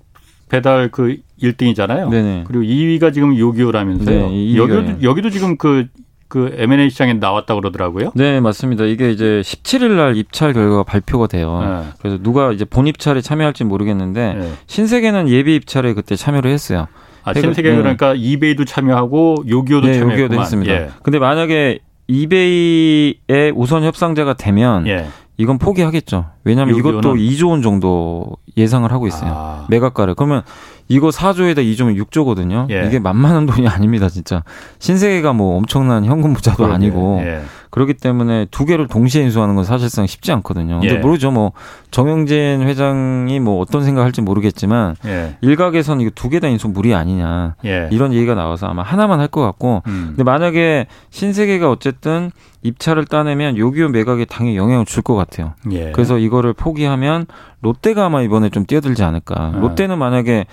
배달 그 1등이잖아요. 네네. 그리고 2위가 지금 요기요라면서요. 네, 여기도 여기도 지금 그그 M&A 시장에 나왔다 그러더라고요. 네, 맞습니다. 이게 이제 17일 날 입찰 결과가 발표가 돼요. 네. 그래서 누가 이제 본 입찰에 참여할지 모르겠는데 네. 신세계는 예비 입찰에 그때 참여를 했어요. 아, 신세계 네. 그러니까 이베이도 참여하고 요기요도 네, 참여했구만. 요기요도 했습니다. 예. 근데 만약에 이베이의 우선 협상자가 되면 예. 이건 포기하겠죠. 왜냐하면? 이것도 2조 원 정도 예상을 하고 있어요. 아. 매각가를. 그러면 이거 4조에다 2조면 6조거든요. 예. 이게 만만한 돈이 아닙니다, 진짜. 신세계가 뭐 엄청난 현금 부자도 그러게. 아니고 예. 그렇기 때문에 두 개를 동시에 인수하는 건 사실상 쉽지 않거든요. 근데 예. 모르죠, 뭐 정영진 회장이 뭐 어떤 생각할지 모르겠지만 예. 일각에서는 이거 두 개 다 인수 무리 아니냐 예. 이런 얘기가 나와서 아마 하나만 할 것 같고, 음. 근데 만약에 신세계가 어쨌든 입찰을 따내면 요기요 매각에 당연히 영향을 줄 것 같아요. 예. 그래서 이거를 포기하면 롯데가 아마 이번에 좀 뛰어들지 않을까. 아. 롯데는 만약에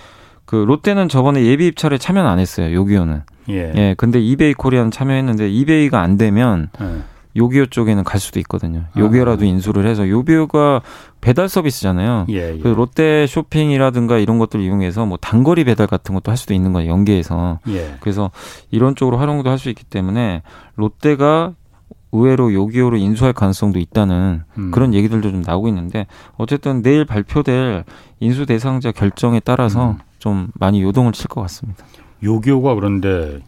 그 롯데는 저번에 예비 입찰에 참여는 안 했어요. 요기요는. 예. 예. 근데 이베이 코리아는 참여했는데 이베이가 안 되면 예. 요기요 쪽에는 갈 수도 있거든요. 요기요라도 아. 인수를 해서 요기요가 배달 서비스잖아요. 예, 예. 그 롯데 쇼핑이라든가 이런 것들 을 이용해서 뭐 단거리 배달 같은 것도 할 수도 있는 거예요. 연계해서. 예. 그래서 이런 쪽으로 활용도 할 수 있기 때문에 롯데가 의외로 요기요로 인수할 가능성도 있다는 음. 그런 얘기들도 좀 나오고 있는데 어쨌든 내일 발표될 인수 대상자 결정에 따라서 음. 좀 많이 요동을 칠 것 같습니다. 요기요가 그런데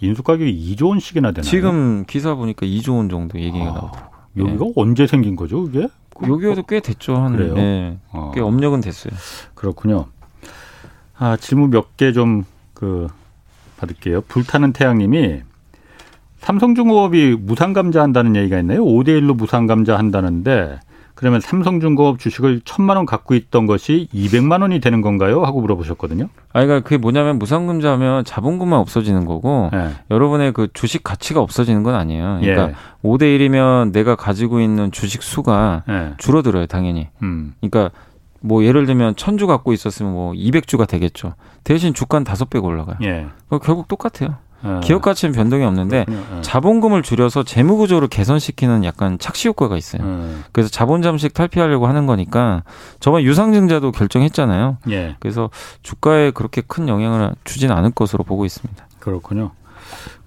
인수 가격이 2조 원씩이나 되나요? 지금 기사 보니까 2조 원 정도 얘기가 아, 나오더라고요. 여기가 네. 언제 생긴 거죠, 그게? 요기요도 꽤 됐죠. 한 그래요? 네, 어. 꽤 업력은 됐어요. 그렇군요. 아, 질문 몇 개 좀 그 받을게요. 불타는 태양님이 삼성중공업이 무상감자 한다는 얘기가 있나요? 5대 1로 무상감자 한다는데 그러면 삼성중공업 주식을 천만 원 갖고 있던 것이 200만 원이 되는 건가요? 하고 물어보셨거든요. 아, 그러니까 그게 뭐냐면 무상금자하면 자본금만 없어지는 거고 네. 여러분의 그 주식 가치가 없어지는 건 아니에요. 그러니까 예. 5대 1이면 내가 가지고 있는 주식 수가 예. 줄어들어요, 당연히. 음. 그러니까 뭐 예를 들면 천주 갖고 있었으면 뭐 200주가 되겠죠. 대신 주가는 다섯 배가 올라가요. 예. 결국 똑같아요. 네. 기업 가치는 변동이 없는데 네. 자본금을 줄여서 재무 구조를 개선시키는 약간 착시 효과가 있어요. 네. 그래서 자본 잠식 탈피하려고 하는 거니까 저번 유상증자도 결정했잖아요. 예. 그래서 주가에 그렇게 큰 영향을 주지는 않을 것으로 보고 있습니다. 그렇군요.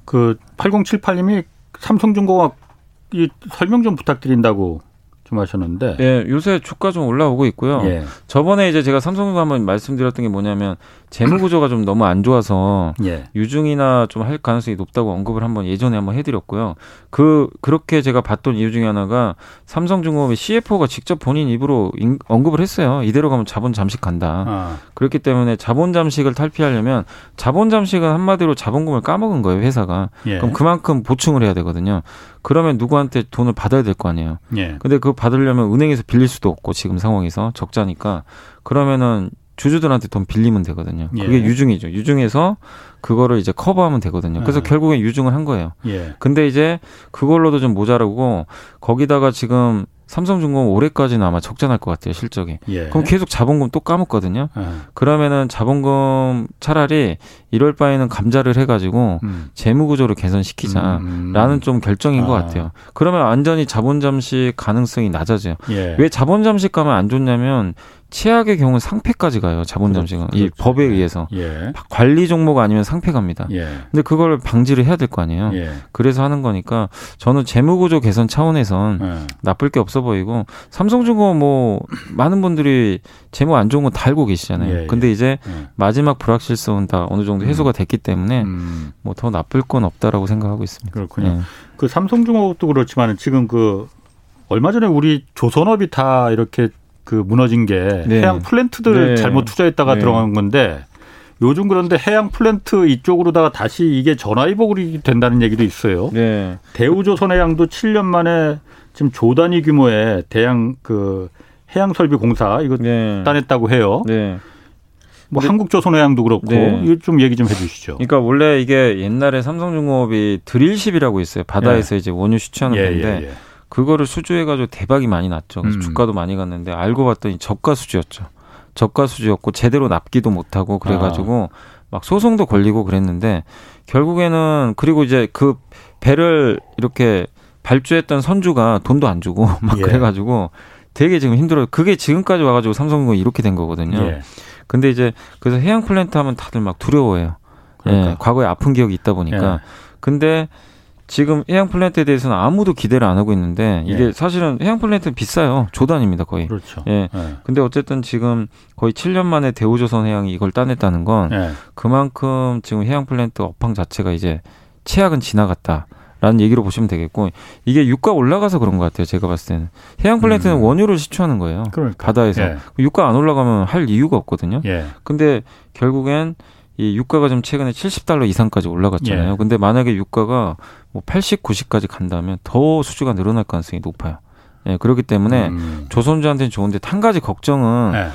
그 8078님이 삼성중공업 이 설명 좀 부탁드린다고 말씀하셨는데. 예, 요새 주가 좀 올라오고 있고요. 예. 저번에 이제 제가 삼성도 한번 말씀드렸던 게 뭐냐면 재무 구조가 좀 너무 안 좋아서 예. 유중이나 좀 할 가능성이 높다고 언급을 한번 예전에 한번 해드렸고요. 그 그렇게 제가 봤던 이유 중에 하나가 삼성중공업의 CFO가 직접 본인 입으로 인, 언급을 했어요. 이대로 가면 자본 잠식 간다. 아. 그렇기 때문에 자본 잠식을 탈피하려면 자본 잠식은 한마디로 자본금을 까먹은 거예요 회사가. 예. 그럼 그만큼 보충을 해야 되거든요. 그러면 누구한테 돈을 받아야 될 거 아니에요. 예. 근데 그거 받으려면 은행에서 빌릴 수도 없고 지금 상황에서 적자니까 그러면은 주주들한테 돈 빌리면 되거든요. 그게 예. 유중이죠. 유중에서 그거를 이제 커버하면 되거든요. 그래서 예. 결국엔 유중을 한 거예요. 예. 근데 이제 그걸로도 좀 모자라고 거기다가 지금 삼성중공업 올해까지는 아마 적자날 것 같아요 실적이. 예. 그럼 계속 자본금 또 까먹거든요. 예. 그러면은 자본금 차라리 이럴 바에는 감자를 해가지고 음. 재무 구조를 개선시키자라는 음. 음. 좀 결정인 아. 것 같아요. 그러면 완전히 자본 잠식 가능성이 낮아져요. 예. 왜 자본 잠식 가면 안 좋냐면 최악의 경우 는 상패까지 가요. 자본 잠식은 그렇죠. 이 그렇죠. 법에 예. 의해서 예. 관리 종목 아니면 상패 갑니다. 예. 근데 그걸 방지를 해야 될 거 아니에요. 예. 그래서 하는 거니까 저는 재무 구조 개선 차원에선 예. 나쁠 게 없어 보이고 삼성중공업 뭐 많은 분들이 재무 안 좋은 거다 알고 계시잖아요. 예, 근데 이제 마지막 불확실성은 다 어느 정도 해소가 음. 됐기 때문에 음. 뭐더 나쁠 건 없다라고 생각하고 있습니다. 그렇군요. 그 삼성중공업도 그렇지만 지금 그 얼마 전에 우리 조선업이 다 이렇게 그 무너진 게 네. 해양 플랜트들 네. 잘못 투자했다가 네. 들어간 건데 요즘 그런데 해양 플랜트 이쪽으로다가 다시 이게 전화위복이 된다는 얘기도 있어요. 네. 대우조선해양도 7년 만에 지금 조 단위 규모의 대양 그 해양 설비 공사 이거 네. 따냈다고 해요. 네. 뭐 한국조선해양도 그렇고 네. 이거 좀 얘기 좀 해주시죠. 그러니까 원래 이게 옛날에 삼성중공업이 드릴십이라고 있어요. 바다에서 예. 이제 원유 수출하는 예, 건데 예, 예. 그거를 수주해가지고 대박이 많이 났죠. 그래서 음. 주가도 많이 갔는데 알고 봤더니 저가 수주였죠. 저가 수주였고 제대로 납기도 못하고 그래가지고 아. 막 소송도 걸리고 그랬는데 결국에는 그리고 이제 그 배를 이렇게 발주했던 선주가 돈도 안 주고 막 예. 그래가지고 되게 지금 힘들어요. 그게 지금까지 와가지고 삼성중공이 이렇게 된 거거든요. 예. 근데 이제 그래서 해양 플랜트 하면 다들 막 두려워해요. 그러니까. 예, 과거에 아픈 기억이 있다 보니까. 예. 근데 지금 해양 플랜트에 대해서는 아무도 기대를 안 하고 있는데 이게 예. 사실은 해양 플랜트는 비싸요. 조 단위입니다, 거의. 그렇죠. 예. 예. 근데 어쨌든 지금 거의 7년 만에 대우조선 해양이 이걸 따냈다는 건 예. 그만큼 지금 해양 플랜트 업황 자체가 이제 최악은 지나갔다. 라는 얘기로 보시면 되겠고 이게 유가 올라가서 그런 것 같아요. 제가 봤을 때는 해양 플랜트는 음. 원유를 시추하는 거예요. 그러니까. 바다에서 예. 유가 안 올라가면 할 이유가 없거든요. 예. 근데 결국엔 이 유가가 좀 최근에 70달러 이상까지 올라갔잖아요. 예. 근데 만약에 유가가 뭐 80, 90까지 간다면 더 수주가 늘어날 가능성이 높아요. 예, 그렇기 때문에 음. 조선주한테는 좋은데 한 가지 걱정은 예.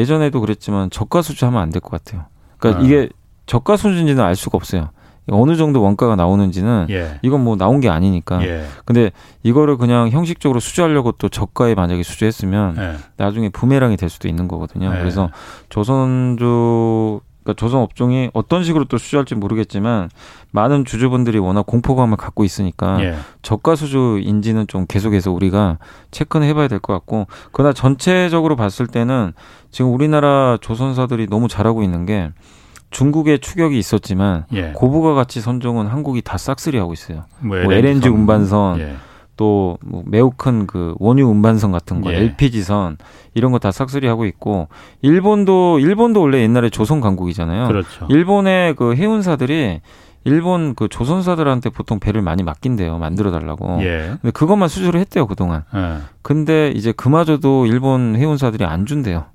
예전에도 그랬지만 저가 수주하면 안 될 것 같아요. 그러니까 어. 이게 저가 수주인지는 알 수가 없어요. 어느 정도 원가가 나오는지는 예. 이건 뭐 나온 게 아니니까. 예. 근데 이거를 그냥 형식적으로 수주하려고 또 저가에 만약에 수주했으면 예. 나중에 부메랑이 될 수도 있는 거거든요. 예. 그래서 조선주 그러니까 조선 업종이 어떤 식으로 또 수주할지 모르겠지만 많은 주주분들이 워낙 공포감을 갖고 있으니까 예. 저가 수주인지는 좀 계속해서 우리가 체크는 해봐야 될 것 같고 그러나 전체적으로 봤을 때는 지금 우리나라 조선사들이 너무 잘하고 있는 게 중국의 추격이 있었지만 예. 고부가 가치 선종은 한국이 다 싹쓸이 하고 있어요. 뭐, 뭐 LNG 운반선 예. 또 뭐 매우 큰 그 원유 운반선 같은 거, 예. LPG선 이런 거 다 싹쓸이 하고 있고 일본도 일본도 원래 옛날에 조선 강국이잖아요. 그렇죠. 일본의 그 해운사들이 일본 그 조선사들한테 보통 배를 많이 맡긴대요. 만들어 달라고. 예. 근데 그것만 수주를 했대요, 그동안. 예. 근데 이제 그마저도 일본 해운사들이 안 준대요.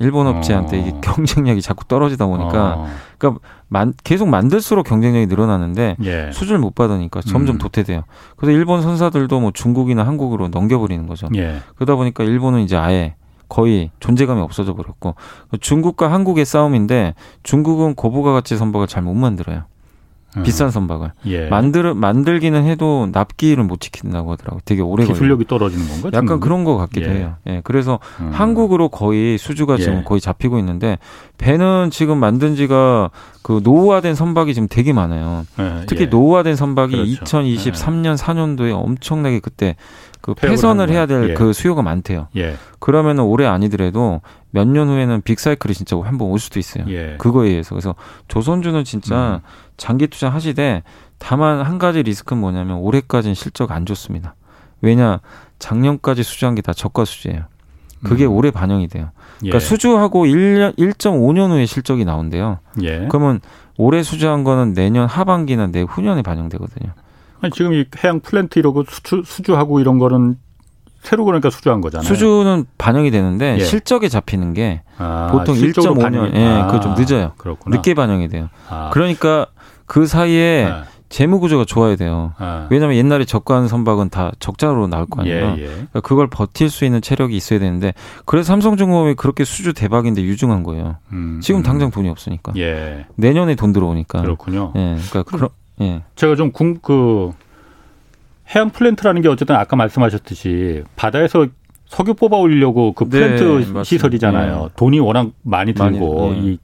일본 업체한테 어. 이게 경쟁력이 자꾸 떨어지다 보니까 어. 그러니까 만, 계속 만들수록 경쟁력이 늘어나는데 예. 수주를 못 받으니까 점점 음. 도태돼요. 그래서 일본 선사들도 뭐 중국이나 한국으로 넘겨버리는 거죠. 예. 그러다 보니까 일본은 이제 아예 거의 존재감이 없어져 버렸고 중국과 한국의 싸움인데 중국은 고부가 가치 선박을 잘 못 만들어요. 음. 비싼 선박을 예. 만들 만들기는 해도 납기를 못 지킨다고 하더라고요. 되게 오래 기술력이 걸려요. 떨어지는 건가? 약간 중국은? 그런 것 같기도 예. 해요. 예. 그래서 음. 한국으로 거의 수주가 예. 지금 거의 잡히고 있는데 배는 지금 만든 지가 그 노후화된 선박이 지금 되게 많아요. 예, 특히 예. 노후화된 선박이 그렇죠. 2023년 4년도에 엄청나게 그때 그 폐선을 해야 될그 예. 수요가 많대요. 예. 그러면은 올해 아니더라도 몇 년 후에는 빅사이클이 진짜 한번 올 수도 있어요. 예. 그거에 의해서. 그래서 조선주는 진짜 음. 장기 투자 하시되 다만 한 가지 리스크는 뭐냐면 올해까지는 실적 안 좋습니다. 왜냐 작년까지 수주한 게 다 저가 수주예요. 그게 음. 올해 반영이 돼요. 그러니까 예. 수주하고 1년 1.5년 후에 실적이 나온대요. 예. 그러면 올해 수주한 거는 내년 하반기나 내후년에 반영되거든요. 아니, 지금 이 해양 플랜트 이러고 수주, 수주하고 이런 거는 새로 그러니까 수주한 거잖아요. 수주는 반영이 되는데 예. 실적에 잡히는 게 아, 보통 1.5년, 예, 아, 그거 좀 늦어요. 그렇구나. 늦게 반영이 돼요. 아. 그러니까 그 사이에 네. 재무 구조가 좋아야 돼요. 네. 왜냐하면 옛날에 저가한 선박은 다 적자로 나올 거 아니에요. 예, 예. 그러니까 그걸 버틸 수 있는 체력이 있어야 되는데 그래서 삼성중공업이 그렇게 수주 대박인데 유증한 거예요. 음, 지금 음. 당장 돈이 없으니까. 예. 내년에 돈 들어오니까. 그렇군요. 예. 그러니까 그런 예. 제가 좀 그 해양 플랜트라는 게 어쨌든 아까 말씀하셨듯이 바다에서 석유 뽑아 올리려고 그 네, 플랜트 네, 시설이잖아요. 네. 돈이 워낙 많이 들고 많이, 네. 이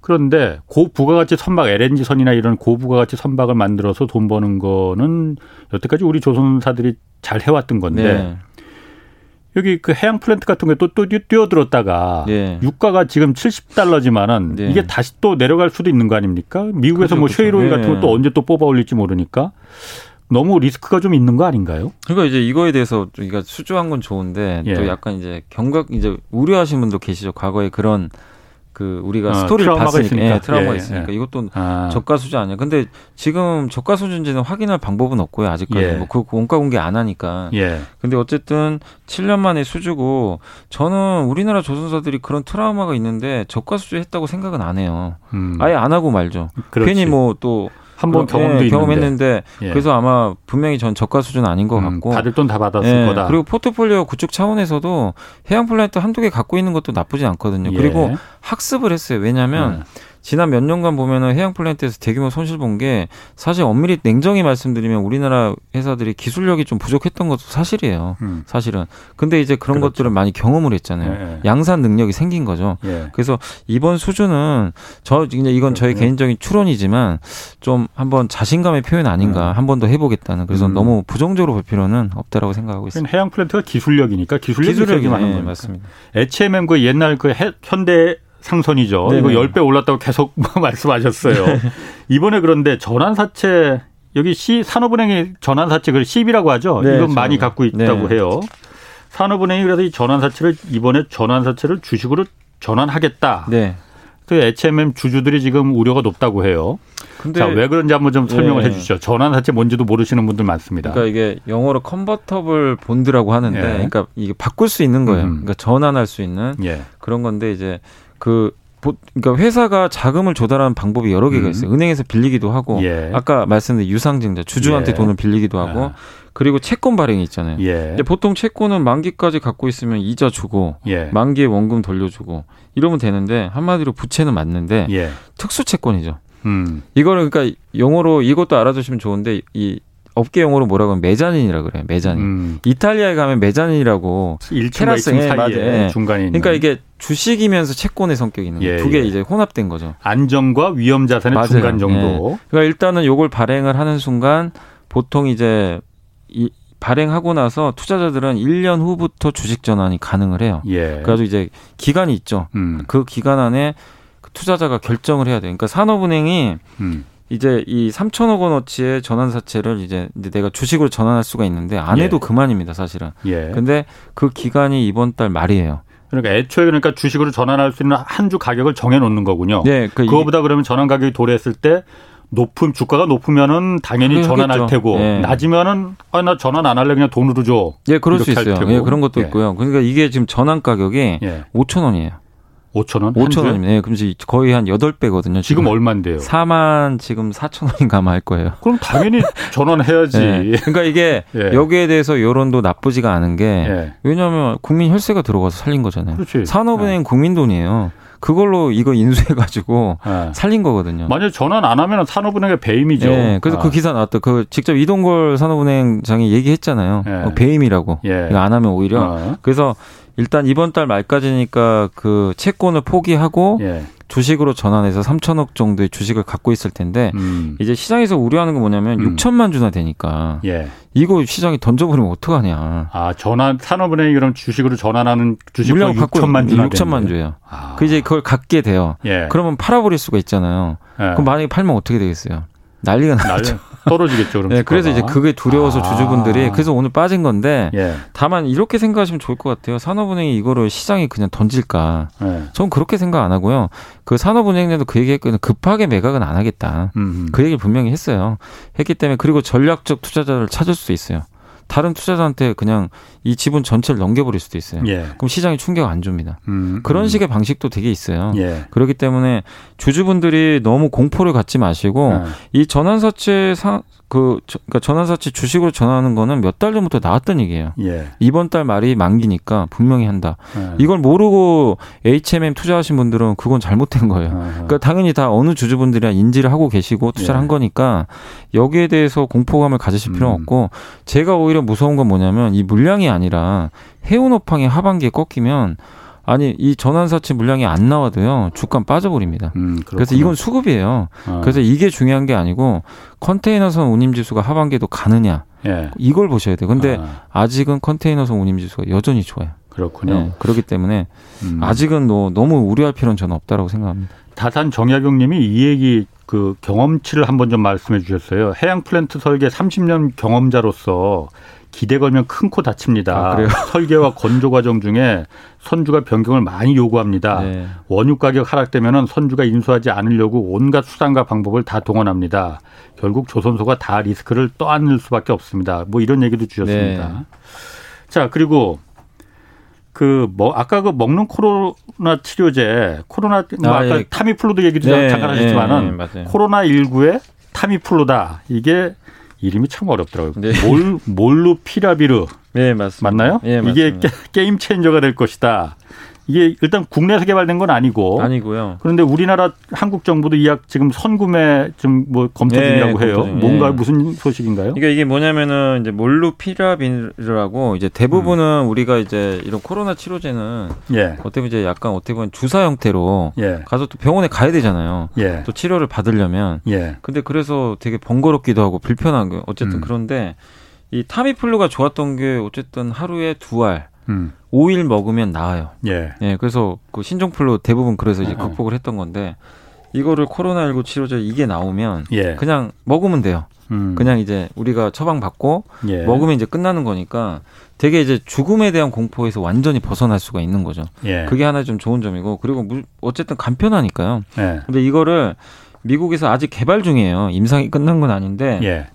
그런데 고부가가치 선박 LNG 선이나 이런 고부가가치 선박을 만들어서 돈 버는 거는 여태까지 우리 조선사들이 잘 해왔던 건데 네. 여기 그 해양 플랜트 같은 거에 또, 또 뛰어들었다가 네. 유가가 지금 70달러지만은 네. 이게 다시 또 내려갈 수도 있는 거 아닙니까? 미국에서 그렇죠, 뭐 그렇죠. 같은 거또 언제 또 뽑아 올릴지 모르니까 너무 리스크가 좀 있는 거 아닌가요? 그러니까 이제 이거에 대해서 우리가 수주한 건 좋은데 예. 또 약간 이제 경각 이제 우려하시는 분도 계시죠. 과거에 그런 그 우리가 어, 스토리를 봤으니까 있으니까. 예, 트라우마가 예, 있으니까 예. 이것도 아. 저가 수준 아니야. 근데 지금 저가 수준인지는 확인할 방법은 없고요. 아직까지 예. 뭐그 원가 공개 안 하니까. 예. 근데 어쨌든 7년 만에 수주고 저는 우리나라 조선사들이 그런 트라우마가 있는데 저가 수주 했다고 생각은 안 해요. 음. 아예 안 하고 말죠. 그렇지. 괜히 뭐또 한번 경험도 예, 경험했는데 예. 그래서 아마 분명히 전 저가 수준 아닌 것 음, 같고 받을 돈 다 받았을 예, 거다. 그리고 포트폴리오 구축 차원에서도 해양 플랜트 한두 개 갖고 있는 것도 나쁘지 않거든요. 예. 그리고 학습을 했어요. 왜냐하면 음. 지난 몇 년간 보면은 해양 플랜트에서 대규모 손실 본 게 사실 엄밀히 냉정히 말씀드리면 우리나라 회사들이 기술력이 좀 부족했던 것도 사실이에요. 음. 사실은. 근데 이제 그런 그렇죠. 것들을 많이 경험을 했잖아요. 예. 양산 능력이 생긴 거죠. 예. 그래서 이번 수준은 저 이건 저의 예. 개인적인 추론이지만 좀 한번 자신감의 표현 아닌가 음. 한번 더 해보겠다는 그래서 음. 너무 부정적으로 볼 필요는 없다라고 생각하고 있습니다. 해양 플랜트가 기술력이니까 기술력이 기술력이 많은 네, 맞습니다. HMM 그 옛날 그 현대 상선이죠. 네네. 이거 10배 올랐다고 계속 말씀하셨어요. 네. 이번에 그런데 전환사채 여기 시 산업은행이 전환사채 그 CB라고 하죠. 네, 이건 많이 갖고 있다고 네. 해요. 산업은행이 그래서 이 전환사채를 이번에 전환사채를 주식으로 전환하겠다. 네. 그 HMM 주주들이 지금 우려가 높다고 해요. 근데 자, 왜 그런지 한번 좀 설명을 예. 해 주시죠. 전환사채 뭔지도 모르시는 분들 많습니다. 그러니까 이게 영어로 컨버터블 본드라고 하는데 예. 그러니까 이게 바꿀 수 있는 거예요. 음. 그러니까 전환할 수 있는 예. 그런 건데 이제 그 그러니까 회사가 자금을 조달하는 방법이 여러 개가 음. 있어요. 음. 은행에서 빌리기도 하고 예. 아까 말씀드린 유상증자 주주한테 예. 돈을 빌리기도 하고 아. 그리고 채권 발행이 있잖아요. 예. 보통 채권은 만기까지 갖고 있으면 이자 주고 예. 만기에 원금 돌려주고 이러면 되는데 한마디로 부채는 맞는데 예. 특수 채권이죠. 음. 이거를 그러니까 용어로 이것도 알아두시면 좋은데 이 업계 용어로 뭐라고 하면 메자닌이라 그래요. 메자닌. 음. 이탈리아에 가면 메자닌이라고 테라스 예, 사이에 예. 중간에 있는. 그러니까 이게 주식이면서 채권의 성격이 있는 예, 두개 예. 이제 혼합된 거죠. 안정과 위험 자산의 맞아요. 중간 정도. 예. 그러니까 일단은 요걸 발행을 하는 순간 보통 이제 이 발행하고 나서 투자자들은 1년 후부터 주식 전환이 가능을 해요. 예. 그래서 이제 기간이 있죠. 음. 그 기간 안에 투자자가 결정을 해야 돼요. 그러니까 산업은행이 음. 이제 이 3천억 원어치의 전환사채를 이제, 내가 주식으로 전환할 수가 있는데 안 해도 예. 그만입니다, 사실은. 예. 근데 그 기간이 이번 달 말이에요. 그러니까 애초에 그러니까 주식으로 전환할 수 있는 한 주 가격을 정해 놓는 거군요. 네, 그 그거보다 그러면 전환 가격이 도래했을 때 높은 주가가 높으면은 당연히 전환할 테고 예. 낮으면은 아 나 전환 안 할래 그냥 돈으로 줘. 예, 그럴 수 있어요. 예, 그런 것도 예. 있고요. 그러니까 이게 지금 전환 가격이 예. 5천 원이에요. 5천 원? 5천 원이네. 예, 그럼 거의 한 8배거든요. 지금, 지금 얼마인데요? 4만 지금 4천 원인가 할 거예요. 그럼 당연히 전환해야지. 예. 그러니까 이게 예. 여기에 대해서 여론도 나쁘지가 않은 게 예. 왜냐하면 국민 혈세가 들어가서 살린 거잖아요. 그렇지. 산업은행 예. 국민 돈이에요. 그걸로 이거 인수해가지고 네. 살린 거거든요. 만약 전환 안 하면 산업은행의 배임이죠. 네, 그래서 아. 그 기사 나왔다. 그 직접 이동걸 산업은행장이 얘기했잖아요. 네. 어, 배임이라고. 예. 이거 안 하면 오히려. 어. 그래서 일단 이번 달 말까지니까 그 채권을 포기하고 예. 주식으로 전환해서 3천억 정도의 주식을 갖고 있을 텐데 음. 이제 시장에서 우려하는 건 뭐냐면 음. 6천만 주나 되니까 예. 이거 시장이 던져버리면 어떡하냐. 아 전환 산업은행이 그럼 주식으로 전환하는 주식을 6천만 주 6천만 주예요. 아. 그 이제 그걸 갖게 돼요. 예. 그러면 팔아버릴 수가 있잖아요. 예. 그럼 만약에 팔면 어떻게 되겠어요? 난리가 나죠. 떨어지겠죠. 그럼 네, 그래서 이제 그게 두려워서 아. 주주분들이 그래서 오늘 빠진 건데 예. 다만 이렇게 생각하시면 좋을 것 같아요. 산업은행이 이거를 시장에 그냥 던질까? 예. 전 그렇게 생각 안 하고요. 그 산업은행에도 그 얘기했거든요. 급하게 매각은 안 하겠다. 음음. 그 얘기를 분명히 했어요. 했기 때문에 그리고 전략적 투자자를 찾을 수 있어요. 다른 투자자한테 그냥 이 지분 전체를 넘겨버릴 수도 있어요. 예. 그럼 시장이 충격 안 줍니다. 음, 그런 음. 식의 방식도 되게 있어요. 예. 그렇기 때문에 주주분들이 너무 공포를 갖지 마시고 예. 이 전환사채 상, 그 그러니까 전환사채 주식으로 전환하는 거는 몇 달 전부터 나왔던 얘기예요. 예. 이번 달 말이 만기니까 분명히 한다. 예. 이걸 모르고 HMM 투자하신 분들은 그건 잘못된 거예요. 아하. 그러니까 당연히 다 어느 주주분들이야 인지를 하고 계시고 투자를 예. 한 거니까 여기에 대해서 공포감을 가지실 필요는 음. 없고 제가 오히려 무서운 건 뭐냐면 이 물량이 아니라 해운업황이 하반기에 꺾이면 아니 이 전환사채 물량이 안 나와도요 주가 빠져버립니다. 음, 그래서 이건 수급이에요. 아. 그래서 이게 중요한 게 아니고 컨테이너선 운임지수가 하반기에도 가느냐 예. 이걸 보셔야 돼요. 근데 아. 직은 컨테이너선 운임지수가 여전히 좋아요. 그렇군요. 네, 그렇기 때문에 음. 아직은 뭐 너무 우려할 필요는 저는 없다라고 생각합니다. 다산 정약용님이 이 얘기 그 경험치를 한번 좀 말씀해 주셨어요. 해양 플랜트 설계 30년 경험자로서 기대 걸면 큰 코 다칩니다. 아, 설계와 건조 과정 중에 선주가 변경을 많이 요구합니다. 네. 원유 가격 하락되면 선주가 인수하지 않으려고 온갖 수단과 방법을 다 동원합니다. 결국 조선소가 다 리스크를 떠안을 수밖에 없습니다. 뭐 이런 얘기도 주셨습니다. 네. 자 그리고 그 뭐 아까 그 먹는 코로나 치료제 코로나 뭐 아, 까 예. 타미플루도 얘기도 네, 잠깐 하셨지만은 네, 코로나 19의 타미플루다 이게 이름이 참 어렵더라고요. 네. 몰 몰루 피라비르. 네, 맞습니다. 맞나요? 네, 이게 게, 임 체인저가 될 것이다. 이게 일단 국내에서 개발된 건 아니고 아니고요. 그런데 우리나라 한국 정부도 이 약 지금 선구매 좀 뭐 검토 네, 중이라고 네, 해요. 검토 뭔가 네. 무슨 소식인가요? 그러니까 이게 뭐냐면은 이제 몰루피라빈이라고 이제 대부분은 음. 우리가 이제 이런 코로나 치료제는 예. 어떻게 보면 이제 약간 어떻게 보면 주사 형태로 예. 가서 또 병원에 가야 되잖아요. 예. 또 치료를 받으려면. 예. 근데 그래서 되게 번거롭기도 하고 불편한 거 어쨌든 음. 그런데 이 타미플루가 좋았던 게 어쨌든 하루에 두 알. 음. 5일 먹으면 나아요. 예. 예. 그래서 그 신종플루 대부분 그래서 이제 어, 어. 극복을 했던 건데 이거를 코로나19 치료제 이게 나오면 예. 그냥 먹으면 돼요. 음. 그냥 이제 우리가 처방 받고 예. 먹으면 이제 끝나는 거니까 되게 이제 죽음에 대한 공포에서 완전히 벗어날 수가 있는 거죠. 예. 그게 하나 좀 좋은 점이고 그리고 어쨌든 간편하니까요. 예. 근데 이거를 미국에서 아직 개발 중이에요. 임상이 끝난 건 아닌데 예.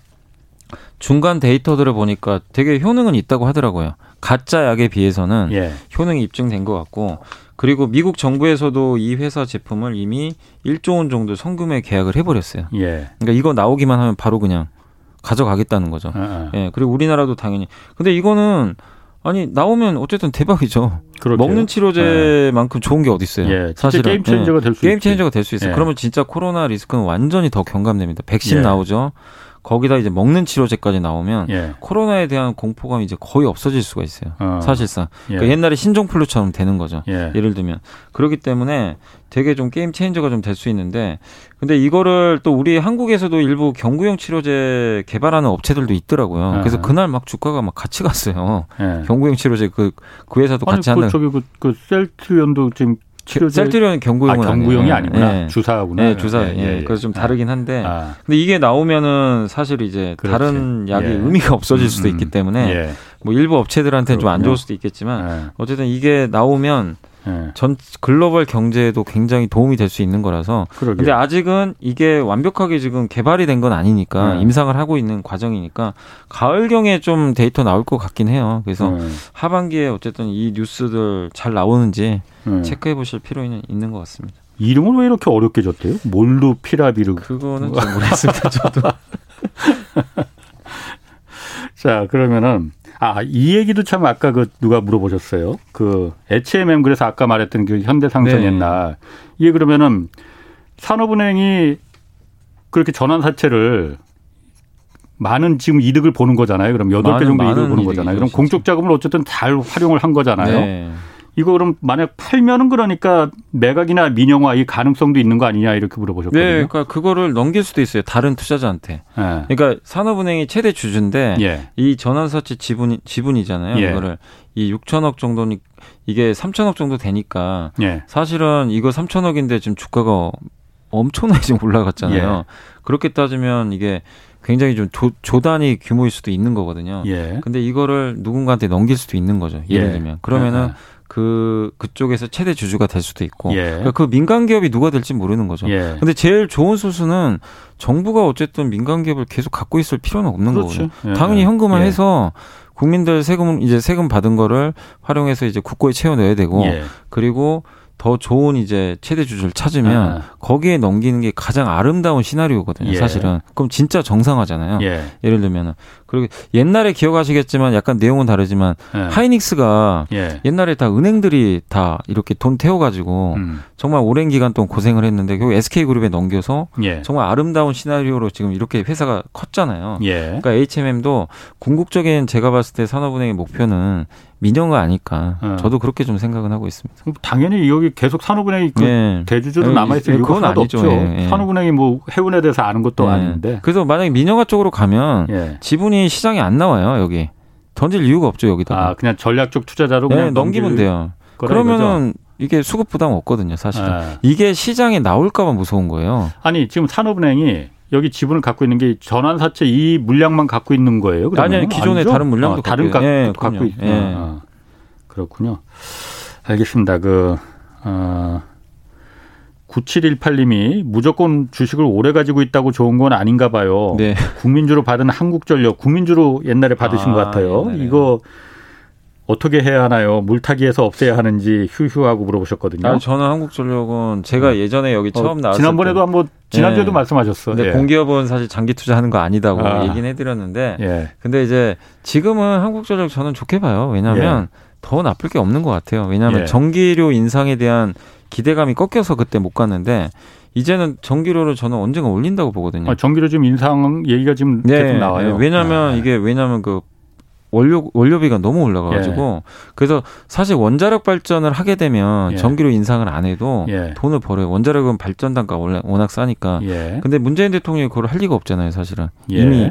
중간 데이터들을 보니까 되게 효능은 있다고 하더라고요. 가짜 약에 비해서는 예. 효능이 입증된 것 같고 그리고 미국 정부에서도 이 회사 제품을 이미 1조 원 정도 선금에 계약을 해버렸어요. 예. 그러니까 이거 나오기만 하면 바로 그냥 가져가겠다는 거죠. 아, 아. 예. 그리고 우리나라도 당연히. 근데 이거는 아니 나오면 어쨌든 대박이죠. 그렇게요? 먹는 치료제만큼 예. 좋은 게 어디 있어요? 예, 사실은 game changer가 될 수 game changer가 될 수 있어요. 예. 그러면 진짜 코로나 리스크는 완전히 더 경감됩니다. 백신 예. 나오죠. 거기다 이제 먹는 치료제까지 나오면 예. 코로나에 대한 공포감이 이제 거의 없어질 수가 있어요. 어. 사실상 예. 그러니까 옛날에 신종플루처럼 되는 거죠. 예. 를 들면 그렇기 때문에 되게 좀 게임 체인저가 좀 될 수 있는데 근데 이거를 또 우리 한국에서도 일부 경구용 치료제 개발하는 업체들도 있더라고요. 예. 그래서 그날 막 주가가 막 같이 갔어요. 예. 경구용 치료제 그, 그 회사도 같이 아니, 그, 저기 그, 그 셀트리온도 지금 셀트리온 경구용은 아, 경구용이 아니구나. 예. 주사구나. 네, 주사. 예, 예, 예. 그래서 좀 다르긴 한데. 아. 근데 이게 나오면은 사실 이제 그렇지. 다른 약의 예. 의미가 없어질 수도 음, 있기 때문에 예. 뭐 일부 업체들한테는 좀 안 좋을 수도 있겠지만 예. 어쨌든 이게 나오면 네. 전 글로벌 경제에도 굉장히 도움이 될 수 있는 거라서. 그러게. 근데 아직은 이게 완벽하게 지금 개발이 된 건 아니니까 네. 임상을 하고 있는 과정이니까 가을경에 좀 데이터 나올 것 같긴 해요. 그래서 네. 하반기에 어쨌든 이 뉴스들 잘 나오는지 네. 체크해 보실 필요는 있는 것 같습니다. 이름을 왜 이렇게 어렵게 줬대요? 몰루 피라비르. 그거는 잘 모르겠습니다. 저도. 자, 그러면은 아, 이 얘기도 참 아까 그 누가 물어보셨어요. 그 HMM 그래서 아까 말했던 그 현대상선 네. 옛날 이게 그러면은 산업은행이 그렇게 전환 사채를 많은 지금 이득을 보는 거잖아요. 그럼 여덟 배 정도 이득을 보는 거잖아요. 그럼 진짜. 공적 자금을 어쨌든 잘 활용을 한 거잖아요. 네. 이거 그럼 만약 팔면은 그러니까 매각이나 민영화 이 가능성도 있는 거 아니냐 이렇게 물어보셨거든요. 네, 그러니까 그거를 넘길 수도 있어요. 다른 투자자한테. 네. 그러니까 산업은행이 최대 주주인데 예. 이 전환사채 지분 지분이잖아요. 예. 이거를 이 6천억 정도니 이게 3천억 정도 되니까 예. 사실은 이거 3천억인데 지금 주가가 엄청나게 지금 올라갔잖아요. 예. 그렇게 따지면 이게 굉장히 좀 조, 조단위 규모일 수도 있는 거거든요. 예. 근데 이거를 누군가한테 넘길 수도 있는 거죠. 예를 예. 들면 그러면은. 아, 아. 그 그쪽에서 최대 주주가 될 수도 있고 예. 그러니까 그 민간 기업이 누가 될지 모르는 거죠. 예. 근데 제일 좋은 수수는 정부가 어쨌든 민간 기업을 계속 갖고 있을 필요는 없는 그렇죠. 거거든요. 예. 당연히 현금화 해서 예. 국민들 세금 이제 세금 받은 거를 활용해서 이제 국고에 채워 넣어야 되고 예. 그리고 더 좋은 이제 최대 주주를 찾으면 아. 거기에 넘기는 게 가장 아름다운 시나리오거든요. 예. 사실은 그럼 진짜 정상화잖아요. 예. 를 들면은 그리고 옛날에 기억하시겠지만 약간 내용은 다르지만 예. 하이닉스가 예. 옛날에 다 은행들이 다 이렇게 돈 태워가지고 음. 정말 오랜 기간 동안 고생을 했는데 결국 SK 그룹에 넘겨서 예. 정말 아름다운 시나리오로 지금 이렇게 회사가 컸잖아요. 예. 그러니까 HMM도 궁극적인 제가 봤을 때 산업은행의 목표는 민영화 아닐까. 네. 저도 그렇게 좀 생각은 하고 있습니다. 당연히 여기 계속 산업은행이 그 네. 대주주로 네. 남아있을 이유가 하나도 아니죠. 없죠. 예, 예. 산업은행이 뭐 해운에 대해서 아는 것도 예. 아닌데. 그래서 만약에 민영화 쪽으로 가면 예. 지분이 시장에 안 나와요 여기. 던질 이유가 없죠 여기다가. 아 그냥 전략적 투자자로 네, 그냥 넘기면 돼요. 그러면은 이게 수급 부담 없거든요 사실은. 네. 이게 시장에 나올까봐 무서운 거예요. 아니 지금 산업은행이 여기 지분을 갖고 있는 게 전환사채 이 물량만 갖고 있는 거예요? 그러면? 아니, 기존에 아니죠? 다른 물량도 어, 다른 갖고, 예, 갖고 있 예. 어, 그렇군요. 알겠습니다. 그 어, 9718님이 무조건 주식을 오래 가지고 있다고 좋은 건 아닌가 봐요. 네. 국민주로 받은 한국전력 국민주로 옛날에 받으신 아, 것 같아요. 옛날에. 이거 어떻게 해야 하나요? 물타기에서 없애야 하는지 휴휴하고 물어보셨거든요. 아, 저는 한국전력은 제가 네. 예전에 여기 어, 처음 어, 나왔을 지난번에도 한번 지난주에도 네. 말씀하셨어. 근 예. 공기업은 사실 장기 투자하는 거 아니다고 아. 얘기는 해드렸는데, 예. 근데 이제 지금은 한국전력 저는 좋게 봐요. 왜냐하면 예. 더 나쁠 게 없는 것 같아요. 왜냐하면 예. 전기료 인상에 대한 기대감이 꺾여서 그때 못 갔는데 이제는 전기료를 저는 언젠가 올린다고 보거든요. 아, 전기료 지금 인상 얘기가 지금 네, 계속 나와요. 네, 왜냐하면 네. 이게 왜냐하면 그 원료 원료비가 너무 올라가가지고 예. 그래서 사실 원자력 발전을 하게 되면 예. 전기료 인상을 안 해도 예. 돈을 벌어요. 원자력은 발전 단가 원래 워낙 싸니까. 예. 근데 문재인 대통령이 그걸 할 리가 없잖아요, 사실은 예. 이미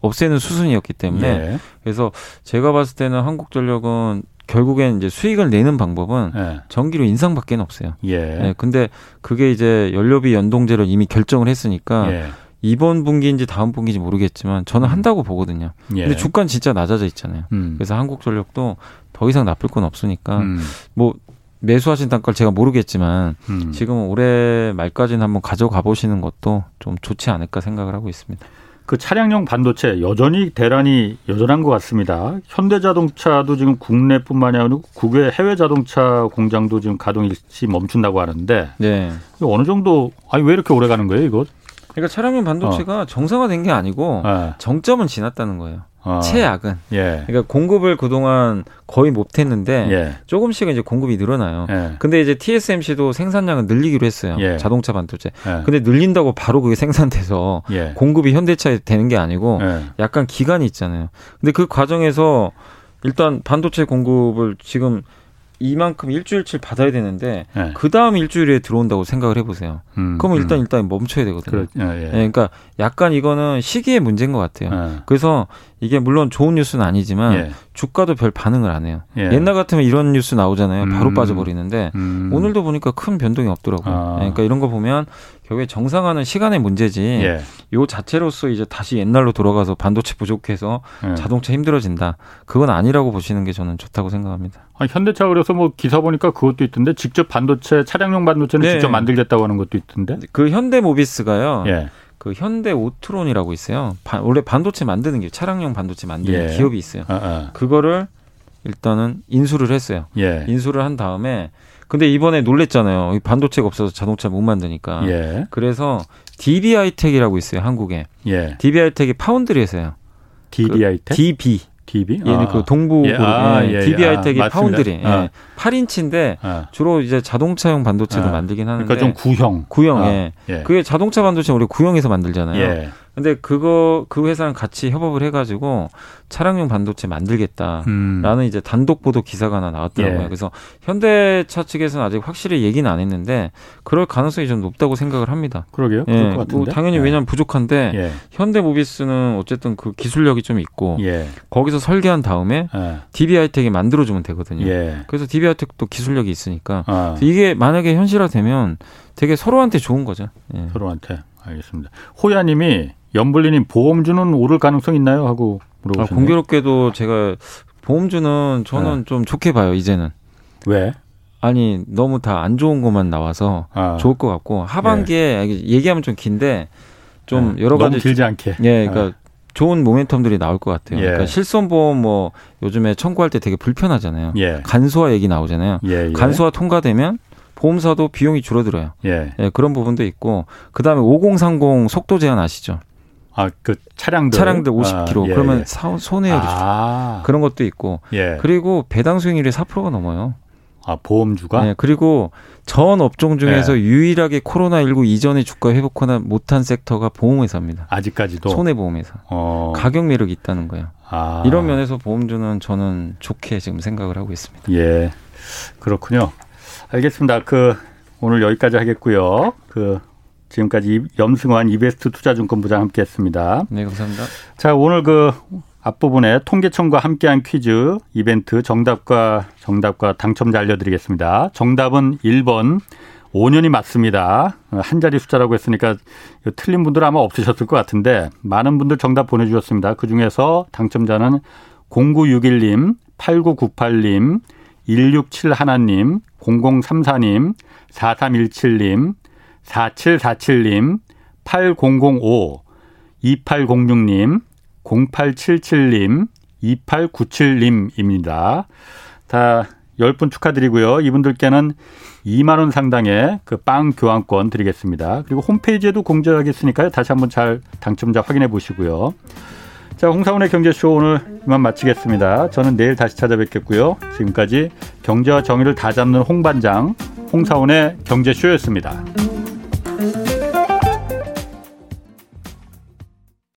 없애는 수순이었기 때문에 예. 그래서 제가 봤을 때는 한국전력은 결국엔 이제 수익을 내는 방법은 예. 전기료 인상밖에 없어요. 예. 네, 근데 그게 이제 연료비 연동제를 이미 결정을 했으니까 예. 이번 분기인지 다음 분기인지 모르겠지만 저는 음. 한다고 보거든요. 예. 근데 주가는 진짜 낮아져 있잖아요. 음. 그래서 한국전력도 더 이상 나쁠 건 없으니까 음. 뭐 매수하신 단가를 제가 모르겠지만 음. 지금 올해 말까지는 한번 가져가 보시는 것도 좀 좋지 않을까 생각을 하고 있습니다. 그 차량용 반도체 여전히 대란이 여전한 것 같습니다. 현대자동차도 지금 국내뿐만이 아니라 국외 해외 자동차 공장도 지금 가동 일시 멈춘다고 하는데 네. 어느 정도 아니 왜 이렇게 오래 가는 거예요, 이거? 그러니까 차량용 반도체가 어. 정상화된 게 아니고 네. 정점은 지났다는 거예요. 어. 최악은. 예. 그러니까 공급을 그동안 거의 못했는데 예. 조금씩은 이제 공급이 늘어나요. 예. 근데 이제 TSMC도 생산량을 늘리기로 했어요. 예. 자동차 반도체. 예. 근데 늘린다고 바로 그게 생산돼서 예. 공급이 현대차에 되는 게 아니고 약간 기간이 있잖아요. 근데 그 과정에서 일단 반도체 공급을 지금 이만큼 일주일치 받아야 되는데 네. 그 다음 일주일에 들어온다고 생각을 해보세요. 음, 그러면 일단 음. 일단 멈춰야 되거든요. 그래, 예, 예. 네, 그러니까 약간 이거는 시기의 문제인 것 같아요. 예. 그래서 이게 물론 좋은 뉴스는 아니지만 예. 주가도 별 반응을 안 해요. 예. 옛날 같으면 이런 뉴스 나오잖아요. 바로 음, 빠져버리는데 음. 오늘도 보니까 큰 변동이 없더라고요. 아. 그러니까 이런 거 보면 결국에 정상화는 시간의 문제지. 예. 요 자체로서 이제 다시 옛날로 돌아가서 반도체 부족해서 예. 자동차 힘들어진다. 그건 아니라고 보시는 게 저는 좋다고 생각합니다. 아, 현대차 그래서 뭐 기사 보니까 그것도 있던데 직접 반도체 차량용 반도체는 네. 직접 만들겠다고 하는 것도 있던데. 그 현대모비스가요. 예. 그 현대 오트론이라고 있어요. 바, 원래 반도체 만드는 게 차량용 반도체 만드는 예. 기업이 있어요. 아, 아. 그거를 일단은 인수를 했어요. 예. 인수를 한 다음에 근데 이번에 놀랬잖아요. 반도체가 없어서 자동차 못 만드니까. 예. 그래서 DBI텍이라고 있어요, 한국에. 예. DBI텍이 파운드리에서요. DBI텍? 그 DB. DB? 얘는 아. 그 동부 예. 아, 예. DBI텍이 아, 파운드리. 아. 예. 8인치인데 아. 주로 이제 자동차용 반도체도 아. 만들긴 하는데. 그러니까 좀 구형. 구형에. 아. 예. 그게 자동차 반도체 우리 구형에서 만들잖아요. 예. 근데 그거 그 회사랑 같이 협업을 해가지고 차량용 반도체 만들겠다라는 음. 이제 단독 보도 기사가 하나 나왔더라고요. 예. 그래서 현대차 측에서는 아직 확실히 얘기는 안 했는데 그럴 가능성이 좀 높다고 생각을 합니다. 그러게요. 예. 그럴 것 같은데. 뭐 당연히 예. 왜냐하면 부족한데 예. 현대모비스는 어쨌든 그 기술력이 좀 있고 예. 거기서 설계한 다음에 예. DBI텍이 만들어주면 되거든요. 그래서 DBI텍도 기술력이 있으니까 아. 이게 만약에 현실화되면 되게 서로한테 좋은 거죠. 서로한테 알겠습니다. 호야님이 연불리님 보험주는 오를 가능성 있나요? 하고 물어보셨네요. 아, 공교롭게도 제가 보험주는 저는 네. 좀 좋게 봐요. 이제는. 왜? 아니 너무 다 안 좋은 것만 나와서 아. 좋을 것 같고 하반기에 네. 얘기하면 좀 긴데 좀 네. 여러 가지 길지 않게. 예, 그러니까 아. 좋은 모멘텀들이 나올 것 같아요. 예. 그러니까 실손보험 뭐 요즘에 청구할 때 되게 불편하잖아요. 예. 간소화 얘기 나오잖아요. 예, 예. 간소화 통과되면 보험사도 비용이 줄어들어요. 예. 예 그런 부분도 있고 그다음에 5030 속도 제한 아시죠? 아, 그 차량들 차량들 50km 아, 예, 그러면 예. 사, 손해율이 아. 그런 것도 있고 예. 그리고 배당 수익률이 4%가 넘어요. 아, 보험주가? 네, 그리고 전 업종 중에서 예. 유일하게 코로나19 이전에 주가 회복하나 못한 섹터가 보험회사입니다. 아직까지도 손해보험회사. 어. 가격 매력이 있다는 거예요. 아. 이런 면에서 보험주는 저는 좋게 지금 생각을 하고 있습니다. 예. 그렇군요. 알겠습니다. 그 오늘 여기까지 하겠고요. 그 지금까지 염승환 이베스트 투자증권부장 함께했습니다. 네, 감사합니다. 자, 오늘 그 앞부분에 통계청과 함께한 퀴즈 이벤트 정답과 정답과 당첨자 알려드리겠습니다. 정답은 1번 5년이 맞습니다. 한 자리 숫자라고 했으니까 틀린 분들 아마 없으셨을 것 같은데 많은 분들 정답 보내주셨습니다. 그 중에서 당첨자는 0961님, 8998님, 167하나님, 0034님, 4317님, 4747님, 8005, 2806님, 0877님, 2897님입니다. 다 10분 축하드리고요. 이분들께는 2만 원 상당의 그 빵 교환권 드리겠습니다. 그리고 홈페이지에도 공개하겠으니까요. 다시 한번 잘 당첨자 확인해 보시고요. 자, 홍사원의 경제쇼 오늘 이만 마치겠습니다. 저는 내일 다시 찾아뵙겠고요. 지금까지 경제와 정의를 다 잡는 홍반장, 홍사원의 경제쇼였습니다.